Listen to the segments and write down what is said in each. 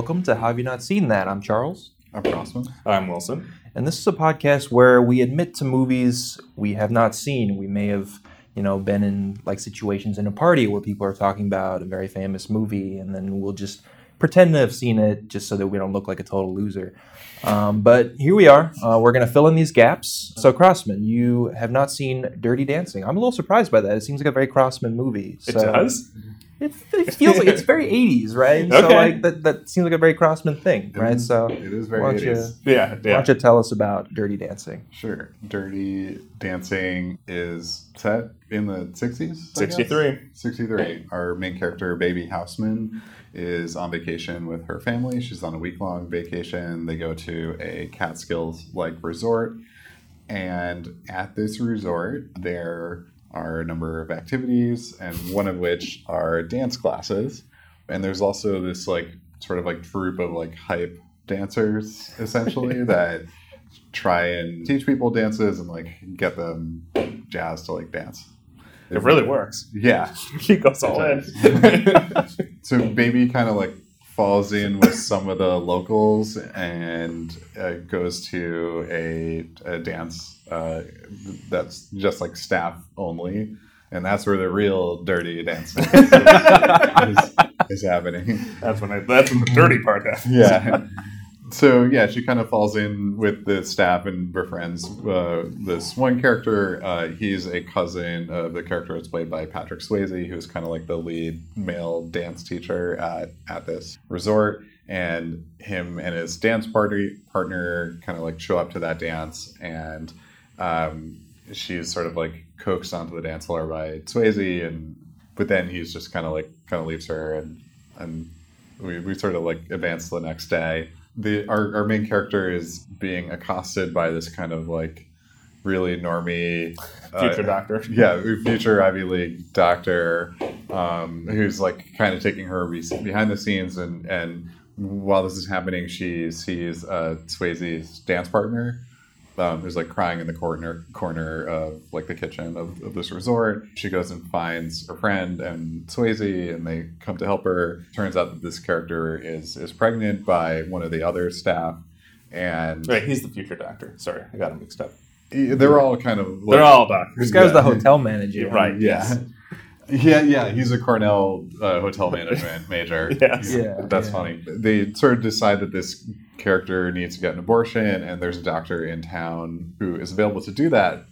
Welcome to Have You Not Seen That? I'm Charles. I'm Crossman. I'm Wilson. And this is a podcast where we admit to movies we have not seen. We may have, you know, been in like situations in a party where people are talking about a very famous movie, and then we'll just pretend to have seen it just so that we don't look like a total loser. Um, but here we are. Uh, we're going to fill in these gaps. So, Crossman, you have not seen Dirty Dancing. I'm a little surprised by that. It seems like a very Crossman movie. It does. It, it feels like it's very 80s, right? Okay. So, like that, that seems like a very Crossman thing, right? is- So, It is why very don't you- 80s. Yeah, why don't you tell us about Dirty Dancing? Sure. Dirty Dancing is set in the 60s? 63. 63. Our main character, Baby Houseman, is on vacation with her family. She's on a week long vacation. They go to a Catskills like resort. And at this resort, there are a number of activities, and one of which are dance classes. And there's also this like sort of like troupe of like hype dancers, essentially, that try and teach people dances and like get them jazz to like dance. It really works. Yeah. He goes all in. So baby kind of like falls in with some of the locals and uh, goes to a, a dance uh, that's just like staff only, and that's where the real dirty dancing is, is happening. That's when I, that's when the dirty part happens. Yeah. So yeah, she kind of falls in with the staff and befriends uh, this one character. Uh, he's a cousin of the character that's played by Patrick Swayze, who's kind of like the lead male dance teacher at at this resort. And him and his dance party partner kind of like show up to that dance, and um, she's sort of like coaxed onto the dance floor by Swayze, and but then he's just kind of like kind of leaves her, and and we, we sort of like advance to the next day. The our, our main character is being accosted by this kind of like really normie Future uh, doctor. yeah, future Ivy League doctor, um, who's like kind of taking her behind the scenes, and and while this is happening, she sees uh, Swayze's dance partner, um, who's like crying in the corner corner of like the kitchen of, of this resort. She goes and finds her friend and Swayze, and they come to help her. Turns out that this character is is pregnant by one of the other staff, and Right, he's the future doctor. Sorry, I got him mixed up. they're all kind of like, They're all doctors. This guy's Yeah. the hotel manager. Right. Yeah. Yeah, yeah, he's a Cornell uh, hotel management major. Yes. Yeah, That's yeah. funny. They sort of decide that this character needs to get an abortion, and there's a doctor in town who is available to do that.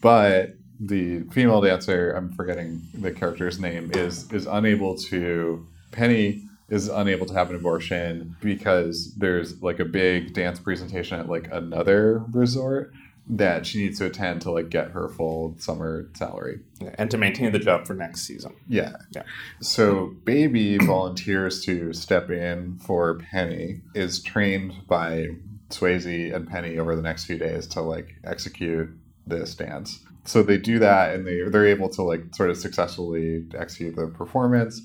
But the female dancer, I'm forgetting the character's name, is is unable to. Penny is unable to have an abortion because there's like a big dance presentation at like another resort that she needs to attend to like get her full summer salary. And to maintain the job for next season. Yeah. Yeah. So Baby volunteers to step in for Penny, is trained by Swayze and Penny over the next few days to like execute this dance. So they do that and they they're able to like sort of successfully execute the performance.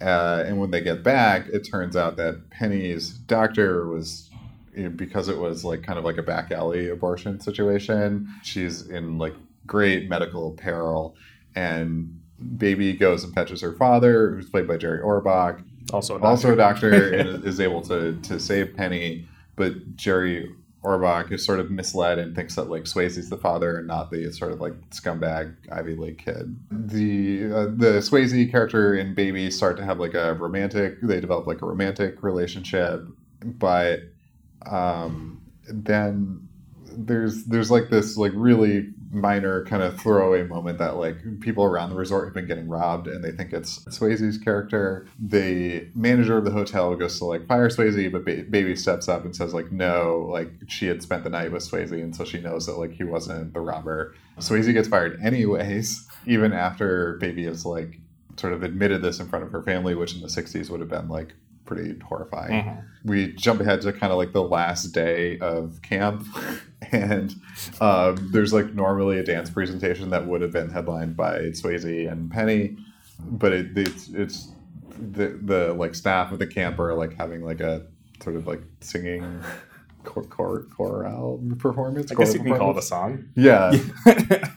Uh, and when they get back, it turns out that Penny's doctor was you know, because it was like kind of like a back alley abortion situation. She's in like great medical peril, and baby goes and fetches her father, who's played by Jerry Orbach, Also, a doctor. also a doctor, and is able to to save Penny. But Jerry Orbach is sort of misled and thinks that like Swayze's the father and not the sort of like scumbag Ivy League kid. The uh, the Swayze character and Baby start to have like a romantic. They develop like a romantic relationship, but um, then there's there's like this like really minor kind of throwaway moment that like people around the resort have been getting robbed and they think it's Swayze's character. The manager of the hotel goes to like fire Swayze, but ba- baby steps up and says like no, like she had spent the night with Swayze and so she knows that like he wasn't the robber. Swayze gets fired anyways, even after baby is like sort of admitted this in front of her family, which in the 60s would have been like pretty horrifying Mhm. we jump ahead to kind of like the last day of camp and um, there's like normally a dance presentation that would have been headlined by swayze and penny but it, it's it's the the like staff of the camp are like having like a sort of like singing chor- chor- chorale performance I guess you can call it a song. yeah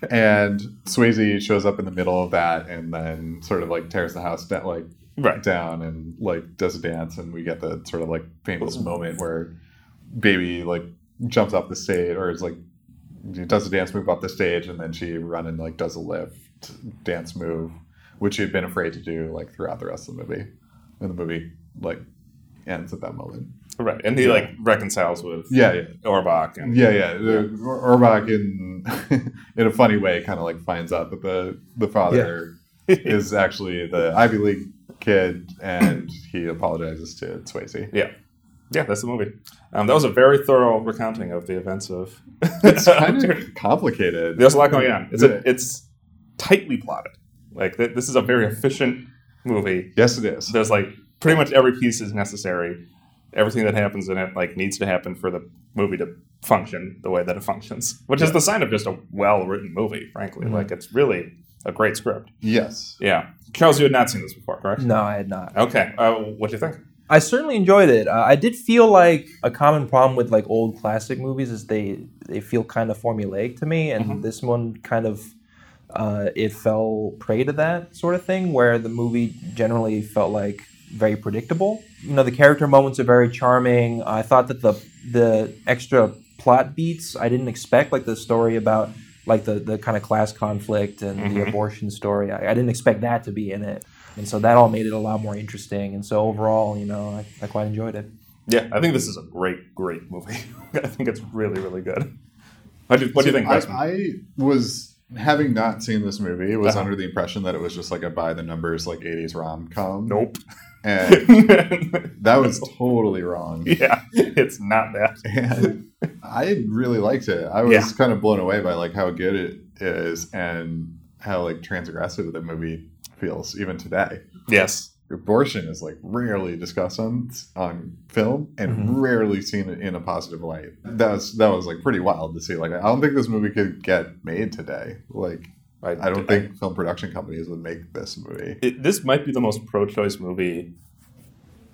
and Swayze shows up in the middle of that and then sort of like tears the house down, like Right. down and like does a dance, and we get the sort of like famous mm-hmm. moment where baby like jumps off the stage or is like does a dance move off the stage, and then she run and like does a lift dance move, which she had been afraid to do like throughout the rest of the movie, and the movie like ends at that moment. Right. And he like reconciles with Yeah, yeah. Orbach and Yeah, yeah. Orbach in in a funny way kind of like finds out that the the father is actually the Ivy League kid, and he apologizes to Swayze. Yeah. Yeah, that's the movie. Um, that was a very thorough recounting of the events of. It's kind of complicated. There's a lot going on. It's a, it's tightly plotted. Like th- this is a very efficient movie. Yes, it is. There's like pretty much every piece is necessary. Everything that happens in it like needs to happen for the movie to function the way that it functions, which is the sign of just a well written movie. Frankly, Mhm. like it's really a great script. Yes. Yeah, Charles, you had not seen this before, correct? No, I had not. Okay, uh, what do you think? I certainly enjoyed it. Uh, I did feel like a common problem with like old classic movies is they they feel kind of formulaic to me, and Mhm. this one kind of uh, it fell prey to that sort of thing, where the movie generally felt like very predictable. You know, the character moments are very charming. I thought that the the extra plot beats I didn't expect, like the story about like the the kind of class conflict and the Mhm. abortion story. I, I didn't expect that to be in it. And so that all made it a lot more interesting. And so overall, you know, I, I quite enjoyed it. Yeah, I think this is a great, great movie. I think it's really, really good. What do, what do you think, I, I was having not seen this movie, was Uh-huh. under the impression that it was just like a by the numbers like '80s rom com. nope. And that was totally wrong. yeah, it's not that. and I really liked it. I was Yeah. kind of blown away by like how good it is and how like transgressive the movie feels even today. Yes. Abortion is like rarely discussed on on film and Mhm. rarely seen in a positive light. That was that was like pretty wild to see. Like I don't think this movie could get made today. Like I don't think film production companies would make this movie. it, this might be the most pro-choice movie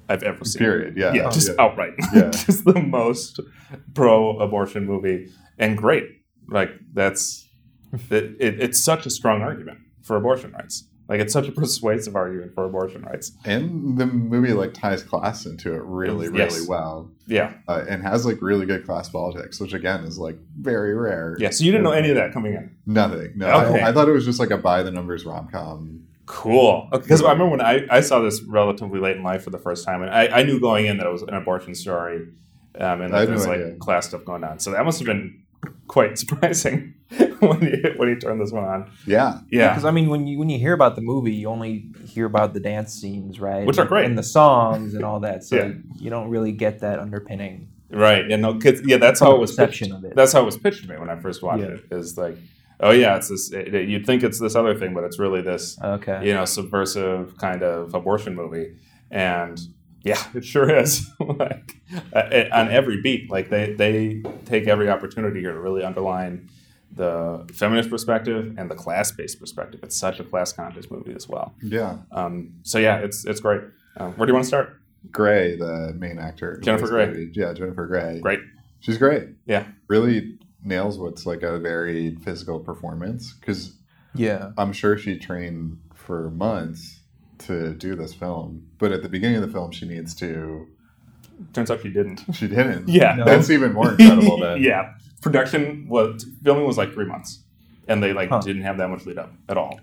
I've ever seen. Period. Yeah. Yeah, oh, just yeah. outright. Yeah. just the most pro-abortion movie, and great. Like that's it, it, it's such a strong argument for abortion rights. Like it's such a persuasive argument for abortion rights. And the movie like ties class into it really, really Yes. well. Yeah, uh, and has like really good class politics, which again is like very rare. yeah. So you didn't know any of that coming in. Nothing. No, Okay. I, I thought it was just like a by the numbers rom com. Cool. Because I remember when I, I saw this relatively late in life for the first time, and I, I knew going in that it was an abortion story, um, and that no there's like idea. class stuff going on. So that must have been quite surprising when you when you turned this one on. Yeah, Yeah. Because I mean, when you when you hear about the movie, you only hear about the dance scenes, right? Which are great. and the songs and all that. So Yeah. you don't really get that underpinning. Right. Yeah. No. 'cause- yeah. That's how it was perception pitched. of it. That's how it was pitched to me when I first watched Yeah. it. Is like, oh yeah, it's this. It, it- you'd think it's this other thing, but it's really this, Okay. you know, subversive kind of abortion movie, and yeah, it sure is. like uh, on every beat, like they they take every opportunity here to really underline the feminist perspective and the class based perspective. It's such a class conscious movie as well. yeah. Um, so yeah, it's it's great. Um, where do you want to start? Grey, the main actor, Jennifer Grey. movie. Yeah, Jennifer Grey. Great. She's great. Yeah. really nails what's like a very physical performance because Yeah. I'm sure she trained for months to do this film, but at the beginning of the film, she needs to. Turns out she didn't. She didn't. Yeah. No. That's even more incredible. Then. yeah, production was filming was like three months, and they like Huh. didn't have that much lead up at all.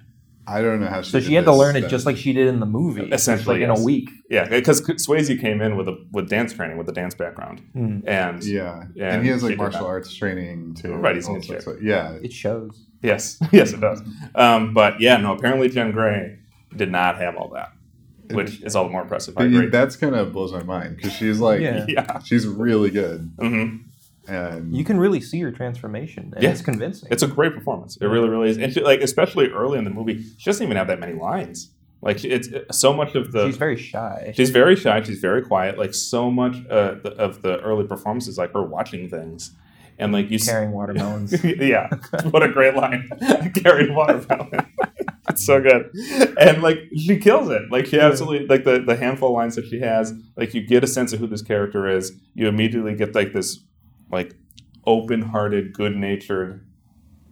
I don't know how she. So did she had to this learn it just like she did in the movie, Essentially, like in a week. Yeah, because Swayze came in with a with dance training, with a dance background, Hmm. and Yeah, Yeah, and he has like martial arts training too. Right, he's in all shape. Yeah, It shows. yes, yes, it does. Um, but yeah, no, apparently Jen Grey did not have all that, which is all the more impressive. I agree. that's kind of blows my mind because she's like, Yeah. yeah, she's really good, hmm and You can really see her transformation, and Yeah. it's convincing. it's a great performance. It really, really is. And she, like especially early in the movie, she doesn't even have that many lines. Like she- it's so much of the She's very shy. She's very shy. She's very quiet. Like so much uh, the, of the early performances, like her watching things, and like you. s- carrying watermelons. yeah, what a great line! Carried watermelon. it's so good, and like she kills it. Like she absolutely like the the handful of lines that she has. Like you get a sense of who this character is. You immediately get like this, like open-hearted, good-natured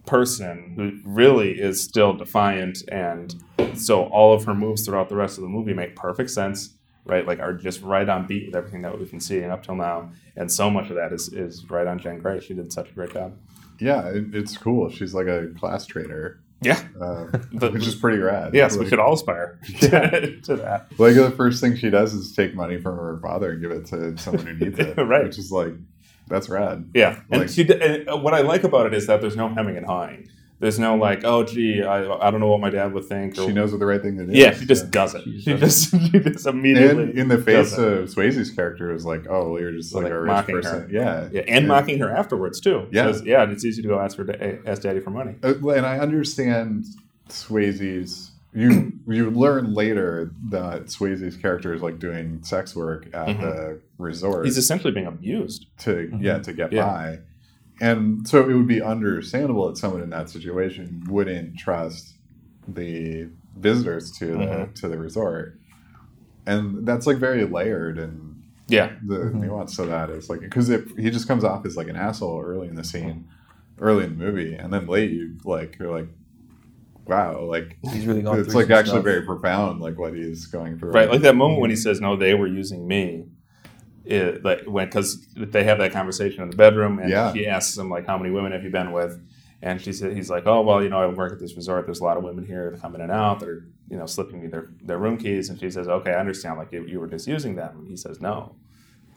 person who really is still defiant and so all of her moves throughout the rest of the movie make perfect sense, right? Like are just right on beat with everything that we've been seeing up till now, and so much of that is is right on Jen Grey. She did such a great job. Yeah, it, it's cool. She's like a class traitor, Yeah, uh, The- which is pretty rad. yes, we should all aspire to, to that. like the first thing she does is take money from her father and give it to someone who needs it. Right. Which is like that's rad. Yeah, and she did, and uh, what I like about it is that there's no hemming and hawing. There's no like, oh gee, I, I don't know what my dad would think. Or, She knows what the right thing to do. Yeah, she just does it. She She just she just immediately And in the face of Swayze's character is like, oh, well, you're just like, Like a rich mocking her. person. Yeah. yeah, and mocking her afterwards too. Yeah. Yeah, it's easy to go ask for da- ask daddy for money. Uh, and I understand Swayze's. You you learn later that Swayze's character is like doing sex work at Mhm. the resort He's essentially being abused. to yeah to get Yeah. by, and so it would be understandable that someone in that situation wouldn't trust the visitors to the Mhm. to the resort, and that's like very layered and Yeah, the Mhm. nuance of that is like because he just comes off as like an asshole early in the scene, early in the movie, and then late you like you're like, wow, like He's really gone it's like actually stuff. very profound, like what he's going through. right. Like that moment when he says, "No, they were using me." It, like when because they have that conversation in the bedroom, and Yeah. he asks him like, "How many women have you been with?" And she said, "He's like, oh well, you know, I work at this resort. There's a lot of women here that come in and out. They're you know slipping me their, their room keys." And she says, "Okay, I understand. Like you, you were just using them." And he says, "No,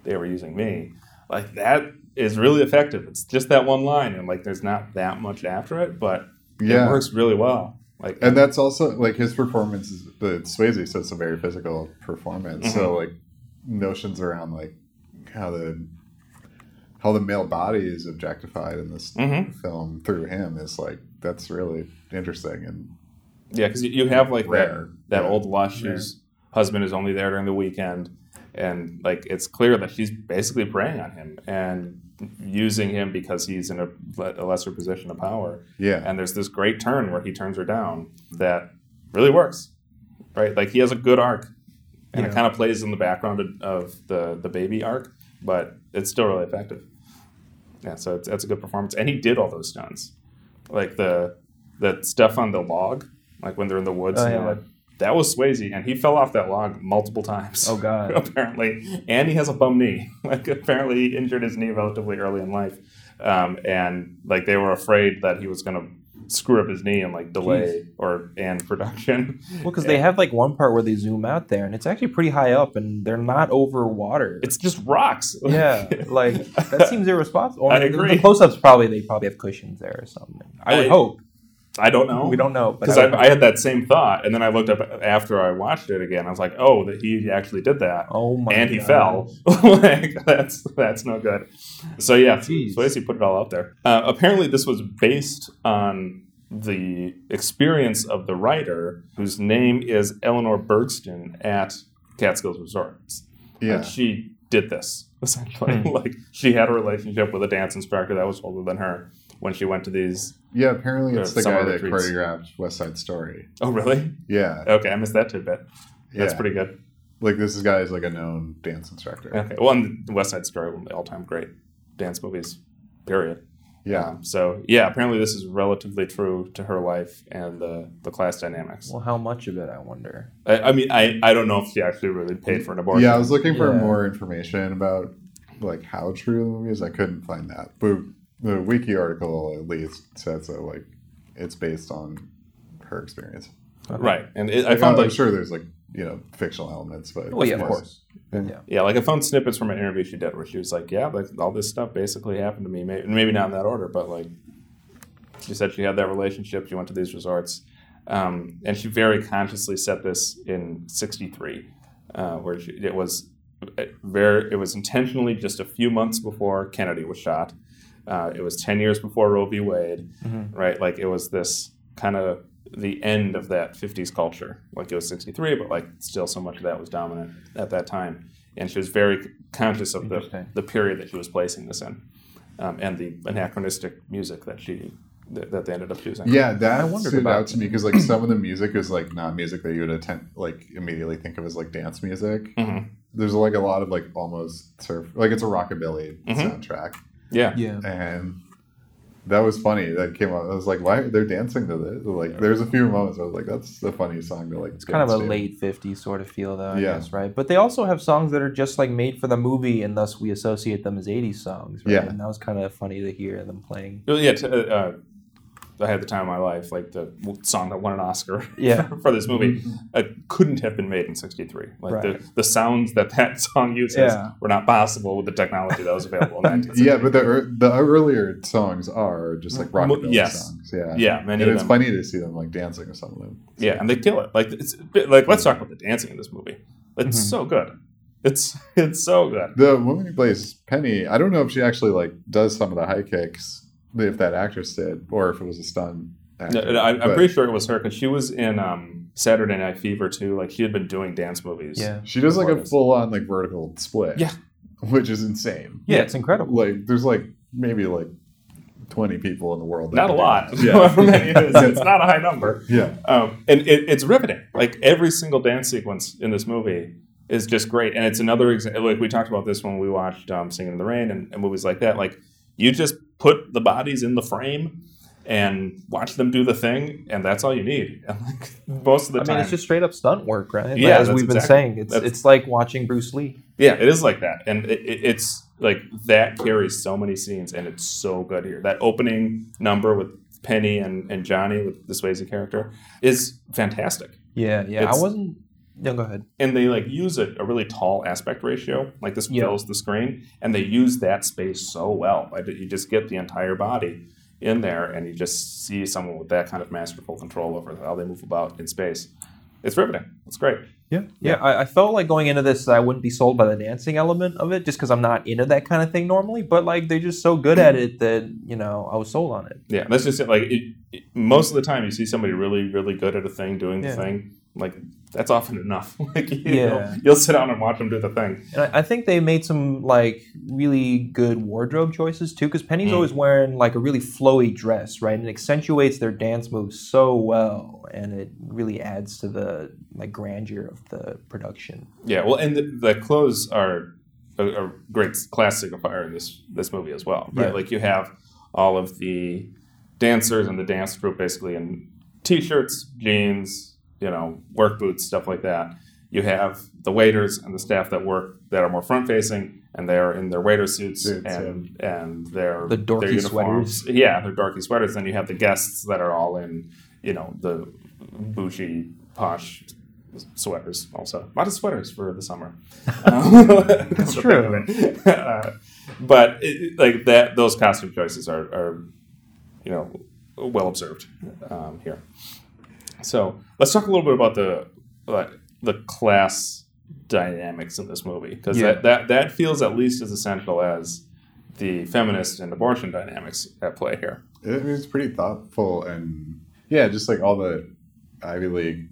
they were using me." Like that is really effective. It's just that one line, and like there's not that much after it, but yeah, it works really well. Like and that's also like his performance is the Swayze, so it's a very physical performance. Mm-hmm. So like notions around like how the how the male body is objectified in this Mhm. film through him is like that's really interesting and Yeah, because you have like Rare. that that Yeah. old lush Rare. whose husband is only there during the weekend, and like it's clear that she's basically preying on him and using him because he's in a, a lesser position of power. yeah. And there's this great turn where he turns her down that really works, right? Like he has a good arc, and it kind of plays in the background of, of the the baby arc, but it's still really effective. Yeah, so it's, that's a good performance, and he did all those stunts, like the the stuff on the log, like when they're in the woods. Oh, and yeah. like, that was Swayze, and he fell off that log multiple times. Oh, God. apparently, and he has a bum knee. Like apparently, he injured his knee relatively early in life, um, and like they were afraid that he was going to screw up his knee and like delay or and production. Well, because they have like one part where they zoom out there, and it's actually pretty high up, and they're not over water. It's just rocks. yeah, like that seems irresponsible. I the- agree. The close-ups probably they probably have cushions there or something. I would I- hope. I don't know. We don't know, because I I, I had that same thought, and then I looked up after I watched it again. I was like, "Oh, that he actually did that." Oh my! and he God. fell. like that's that's no good. So yeah, Jeez. Swayze put it all out there. Uh, apparently, this was based on the experience of the writer, whose name is Eleanor Bergstein at Catskills Resorts. Yeah. And she did this essentially. Hmm. like she had a relationship with a dance instructor that was older than her when she went to these. Yeah, apparently it's the guy that retreats. choreographed West Side Story. Oh, really? Yeah, Okay, I missed that tidbit. That's yeah. pretty good. Like this guy is like a known dance instructor. Okay, well, and West Side Story, one of the all-time great dance movies. Period. Yeah, Um, so yeah, apparently this is relatively true to her life and the the class dynamics. Well, how much of it? I wonder. I, I mean, I, I don't know if she actually really paid for an abortion. yeah. I was looking for Yeah. more information about like how true the movie is. I couldn't find that, but the wiki article at least says that like it's based on her experience. right, and it, I found I'm like sure there's like you know fictional elements, but Well, yeah, of course. And- Yeah. yeah, like I found snippets from an interview she did where she was like, yeah, like all this stuff basically happened to me. Maybe, maybe not in that order, but like she said she had that relationship. She went to these resorts, um, and she very consciously set this in '63, uh, where she, it was very it was intentionally just a few months before Kennedy was shot. Uh, it was ten years before Roe v. Wade, Mhm. right? Like it was this kind of the end of that 50s culture. Like it was 63, but like still so much of that was dominant at that time. And she was very conscious of the, the period that she was placing this in um, and the anachronistic music that she that, that they ended up choosing. Yeah, that I wondered stood about out to me because like some of the music is like not music that you would attend like immediately think of as like dance music. Mhm. There's like a lot of like almost surf like it's a rockabilly Mhm. soundtrack, Yeah. Yeah. and that was funny. That came out. I was like, why are they're dancing to this? Like, there's a few moments where I was like, that's the funniest song to like. It's kind of a late '50s sort of feel, though. I Yeah. guess, right? But they also have songs that are just like made for the movie, and thus we associate them as '80s songs. Right? Yeah. and that was kind of funny to hear them playing. Well, yeah, t- uh, uh, I had the time of my life, like the song that won an Oscar Yeah. for this movie, uh, couldn't have been made in '63. Like Right. the, the sounds that that song uses Yeah. were not possible with the technology that was available in 1963. Yeah, but the ear- the earlier songs are just like rock rockabilly yes. songs. Yeah, Yeah, many and of it's them. funny to see them like dancing or something. of. Yeah, and they kill it. Like it's like let's talk about the dancing in this movie. It's Mhm. so good. It's it's so good. The woman who plays Penny, I don't know if she actually like does some of the high kicks, if that actress did, or if it was a stunt. No, Actor. I, I'm But pretty sure it was her because she was in um, Saturday Night Fever too. Like she had been doing dance movies. Yeah, she does like a full on like vertical split. Yeah. which is insane. yeah, it's incredible. Like, there's like maybe like twenty people in the world. that Not a lot. that. However many it is, it's not a high number. Yeah, Um, and it, it's riveting. Like every single dance sequence in this movie is just great. And it's another example. Like we talked about this when we watched um, Singing in the Rain and, and movies like that. Like you just put the bodies in the frame and watch them do the thing, and that's all you need. And like most of the I time, mean, it's just straight up stunt work, right? Yeah, as that's we've been exactly- saying, it's it's like watching Bruce Lee. Yeah, it is like that, and it, it, it's like that carries so many scenes, and it's so good here. That opening number with Penny and, and Johnny with the Swayze character is fantastic, Yeah, yeah. It's- I wasn't. No, go ahead. and they like use a, a really tall aspect ratio, like this Yeah. fills the screen, and they use that space so well. Like you just get the entire body in there, and you just see someone with that kind of masterful control over how they move about in space. It's riveting. It's great. Yeah, yeah. I, I felt like going into this, I wouldn't be sold by the dancing element of it, just because I'm not into that kind of thing normally. But like, they're just so good at it that you know I was sold on it. Yeah, that's just it. Like it, it- most of the time, you see somebody really, really good at a thing doing the Yeah. thing. Like that's often enough. like you Yeah. know, you'll sit down and watch them do the thing. And I, I think they made some like really good wardrobe choices too, because Penny's Mm. always wearing like a really flowy dress, right? And it accentuates their dance moves so well, and it really adds to the like grandeur of the production. Yeah, well, and the, the clothes are a, a great class signifier in this this movie as well, right? Yeah. Like you have all of the dancers and the dance group basically in t-shirts, jeans, you know, work boots, stuff like that. You have the waiters and the staff that work that are more front facing, and they are in their waiter suits Suits, and and their The dorky their uniforms. Yeah, they're dorky sweaters. Then you have the guests that are all in, you know, the bougie posh sweaters. Also, a lot of sweaters for the summer. That's true. uh, but it, like that, those costume choices are, are you know, well observed um, here. So let's talk a little bit about the like, the class dynamics in this movie because Yeah. that, that that feels at least as essential as the feminist and abortion dynamics at play here. it was pretty thoughtful and yeah, just like all the Ivy League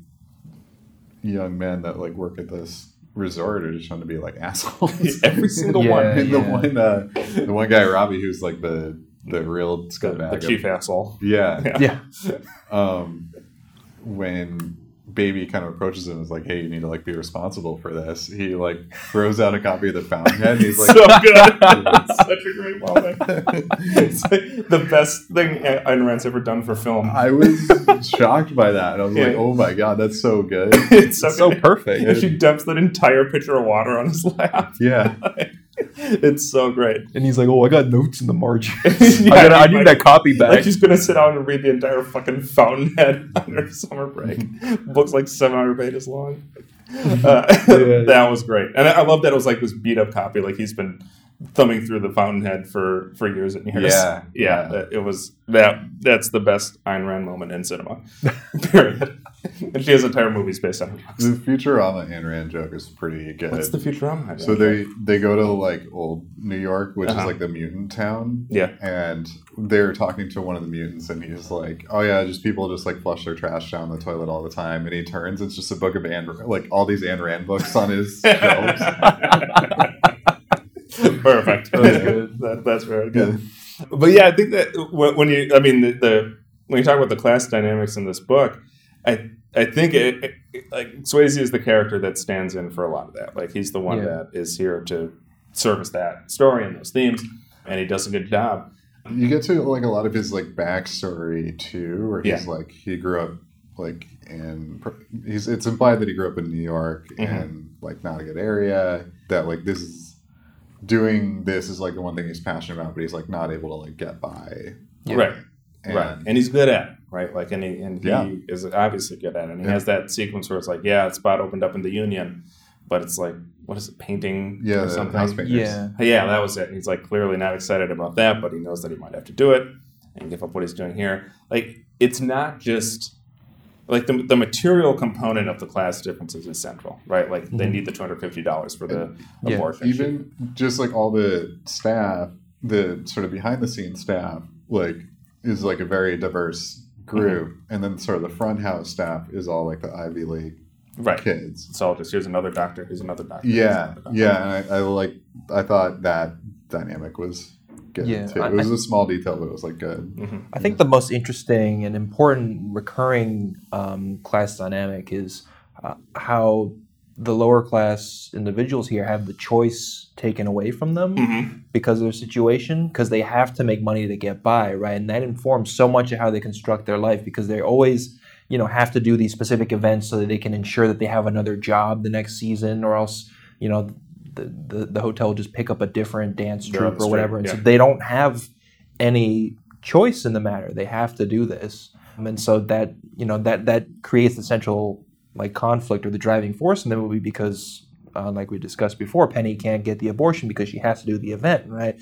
young men that like work at this resort are just trying to be like assholes. Every single Yeah, one, and the one, uh, the one guy Robbie, who's like the the real scumbag. the of- chief asshole. Yeah. Yeah, um, when baby kind of approaches him and is like hey you need to like be responsible for this he like throws out a copy of the fountainhead and he's like so good. such a great moment. it's like the best thing Ayn Rand's ever done for film. i was shocked by that and i was like oh my god that's so good it's so, it's so good. perfect. And she dumps that entire pitcher of water on his lap. yeah it's so great. And he's like, "Oh, I got notes in the margin. Yeah, I, gotta, I like- need that copy back." Like she's gonna sit down and read the entire fucking Fountainhead on her summer break. Book's like seven hundred pages long. Uh, Yeah. that was great, and I I love that it was like this beat up copy. Like he's been thumbing through the Fountainhead for for years and years. Yeah, yeah. yeah. It was that. That's the best Ayn Rand moment in cinema. Period. and she has entire movies based on her books. the futurama Ayn Rand joke is pretty good What's the Futurama? so they they go to like old new york which Uh-huh. is like the mutant town Yeah. and they're talking to one of the mutants and he's like oh yeah just people just like flush their trash down the toilet all the time and he turns it's just a book of Ayn like all these Ayn Rand books on his shelves Perfect. That's good. That- that's very good. But yeah, I think that when when you, I mean, the, the when you talk about the class dynamics in this book, I I think it, it- like Swayze is the character that stands in for a lot of that. Like he's the one Yeah. that is here to service that story and those themes, and he does a good job. You get to like a lot of his like backstory too, where he's Yeah. like he grew up like in he's it's implied that he grew up in New York Mhm. and like not a good area. That like this is doing this is like the one thing he's passionate about, but he's like not able to like get by. Yeah. Right. And, right. And he's good at it, right? Like, and he, and he Yeah. is obviously good at it. And he Yeah. has that sequence where it's like, yeah, a spot opened up in the Union, but it's like, what is it, painting Yeah, or something? house painters. Yeah. Yeah, that was it. And he's like clearly not excited about that, but he knows that he might have to do it and give up what he's doing here. Like, it's not just like the, the material component of the class differences is central, right? Like, they Mhm. need the $250 for the Yeah. abortion. even just like all the staff, the sort of behind the scenes staff, like is like a very diverse group, Mm-hmm. and then sort of the front house staff is all like the Ivy League right. kids. It's all just here's another doctor, here's another doctor. Yeah, another doctor. yeah, and I, I like. I thought that dynamic was good Yeah, too. I- It was a small detail, but it was like good. Mhm. I think the most interesting and important recurring um, class dynamic is uh, how the lower class individuals here have the choice taken away from them Mhm. because of their situation, because they have to make money to get by, right? And that informs so much of how they construct their life because they always, you know, have to do these specific events so that they can ensure that they have another job the next season, or else, you know, the the, the hotel just pick up a different dance troupe or whatever, street, and so they don't have any choice in the matter. They have to do this, and so that you know that that creates the central like conflict or the driving force in the movie because, uh, like we discussed before, Penny can't get the abortion because she has to do the event, right?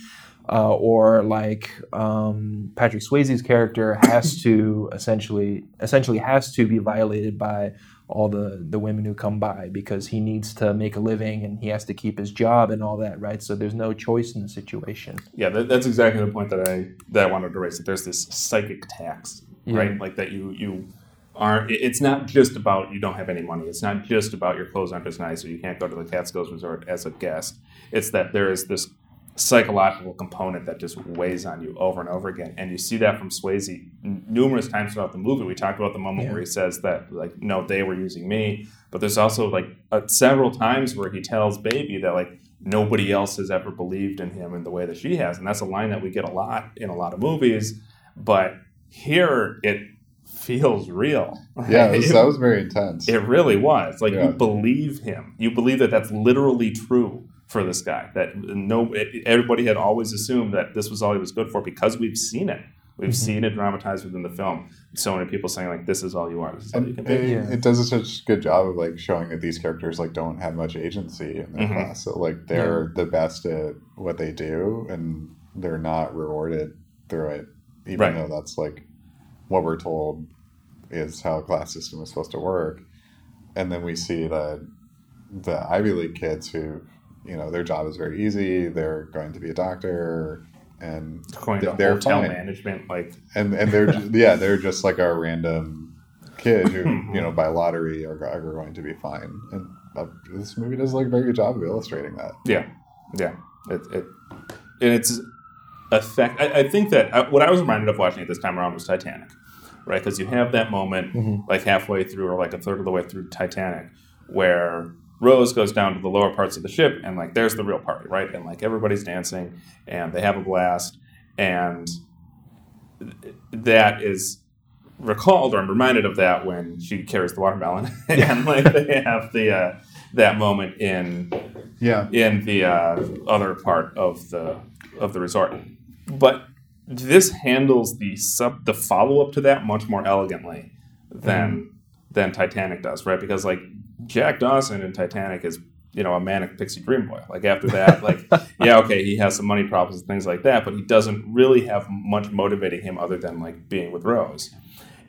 Uh, or like um, Patrick Swayze's character has to essentially essentially has to be violated by all the the women who come by because he needs to make a living and he has to keep his job and all that, right? So there's no choice in the situation. Yeah, that, that's exactly the point that I that I wanted to raise. That there's this psychic tax, Yeah. right? Like that you you aren't. It's not just about you don't have any money. It's not just about your clothes aren't as nice or you can't go to the Catskills Resort as a guest. It's that there is this psychological component that just weighs on you over and over again, and you see that from Swayze numerous times throughout the movie. We talked about the moment Yeah. where he says that like no, they were using me, but there's also like uh, several times where he tells Baby that like nobody else has ever believed in him in the way that she has. And that's a line that we get a lot in a lot of movies. But here it feels real. Yeah, it was, it, that was very intense. it really was. Like Yeah. you believe him. You believe that that's literally true for this guy. That no, everybody had always assumed that this was all he was good for because we've seen it. We've Mhm. seen it dramatized within the film. So many people saying like, "This is all you are. This is all you and can it, be." Yeah. it does a such good job of like showing that these characters like don't have much agency in their Mhm. class. So like they're the best at what they do, and they're not rewarded through it, even Right. though that's like what we're told is how a class system is supposed to work. And then we see the the Ivy League kids who, you know, their job is very easy. They're going to be a doctor, and Going they're hotel fine. management, like and and they're ju- yeah they're just like a random kid who you know by lottery are, are going to be fine and uh, this movie does like a very good job of illustrating that Yeah, yeah. It, it and it's effect. I, I think that uh, what I was reminded of watching it this time around was Titanic, right? Because you have that moment Mhm. like halfway through or like a third of the way through Titanic where Rose goes down to the lower parts of the ship and like there's the real party, right? And like everybody's dancing and they have a blast and th- that is recalled or I'm reminded of that when she carries the watermelon and like they have the uh, that moment in yeah in the uh, other part of the of the resort. But this handles the sub the follow up to that much more elegantly than than Titanic does, right? Because like Jack Dawson in Titanic is you know a manic pixie dream boy. Like after that, like yeah, okay, he has some money problems and things like that, but he doesn't really have much motivating him other than like being with Rose.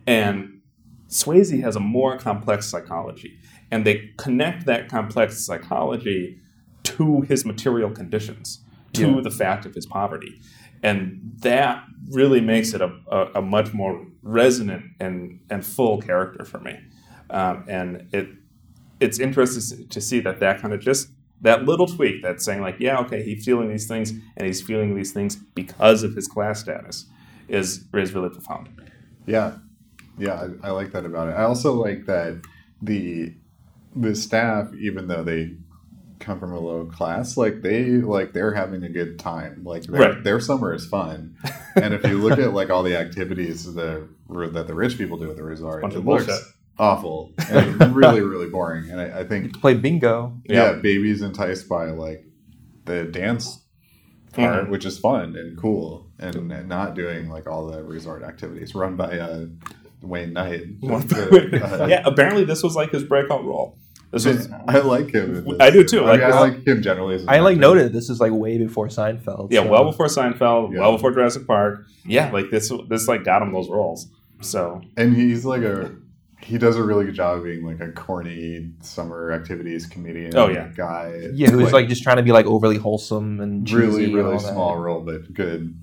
And Swayze has a more complex psychology, and they connect that complex psychology to his material conditions, to Yeah. the fact of his poverty. And that really makes it a, a, a much more resonant and, and full character for me. Um, and it it's interesting to see that that kind of just that little tweak that's saying like, yeah, okay, he's feeling these things and he's feeling these things because of his class status is is really profound. yeah yeah I, I like that about it i also like that the the staff even though they come from a low class, like they like they're having a good time. Like their, Right. their summer is fun. and if you look at like all the activities that that the rich people do at the resort, it looks bullshit. Awful and really really boring. And I, I think Play bingo. yeah, Yeah. babies enticed by like the dance part, Mhm. which is fun and cool, and, and not doing like all the resort activities run by uh, Wayne Knight. Uh, yeah, apparently this was like his breakout role. This was I like him. this. I do too, I, mean, like- I like him generally. As I like noted this is like way before Seinfeld. yeah, so- well before Seinfeld, Yeah. well before Jurassic Park. Yeah, like this this like got him those roles. So and he's like a he does a really good job of being like a corny summer activities comedian. Oh, yeah. guy. Yeah, who's like, just trying to be like overly wholesome and really cheesy and really all that. small role, but good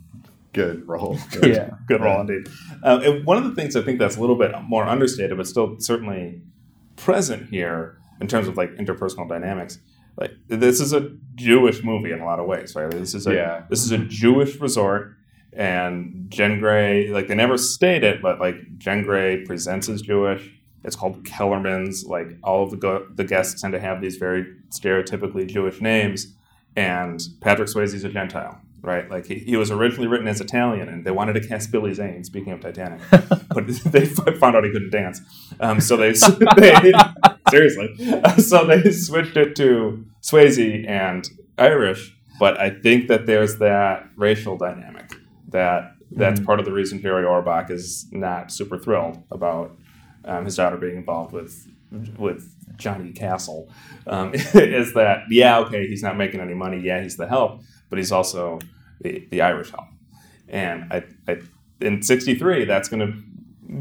good role. Yeah. good role indeed. Um, and one of the things I think that's a little bit more understated, but still certainly present here in terms of like interpersonal dynamics. Like this is a Jewish movie in a lot of ways, right? This is a Yeah. this is a Jewish resort, and Jen Grey like they never state it, but like Jen Grey presents as Jewish. It's called Kellerman's. Like all of the go- the guests tend to have these very stereotypically Jewish names, and Patrick Swayze's a Gentile, right? Like he, he was originally written as Italian, and they wanted to cast Billy Zane. Speaking of Titanic, but they found out he couldn't dance, um, so they, they seriously, so they switched it to Swayze and Irish. But I think that there's that racial dynamic that that's Mhm. part of the reason Jerry Orbach is not super thrilled about um, his daughter being involved with with Johnny Castle. Um, is that yeah okay he's not making any money yeah he's the help but he's also the, the Irish help and I, I in '63 that's going to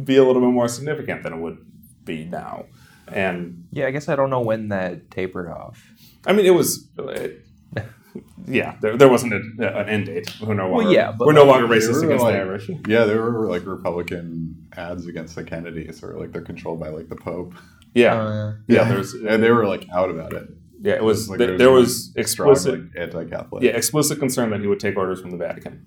be a little bit more significant than it would be now and Yeah, I guess I don't know when that tapered off. I mean it was. It, yeah, there, there wasn't a, an end date. We're no longer, yeah, but we're no longer racist against like- the Irish. Yeah, there were like Republican ads against the Kennedys, or like they're controlled by like the Pope. Yeah, Uh, yeah. There's and they were like out about it. yeah. It was Like, th- there's there a was Strong, explicit like, anti-Catholic. yeah explicit concern that he would take orders from the Vatican.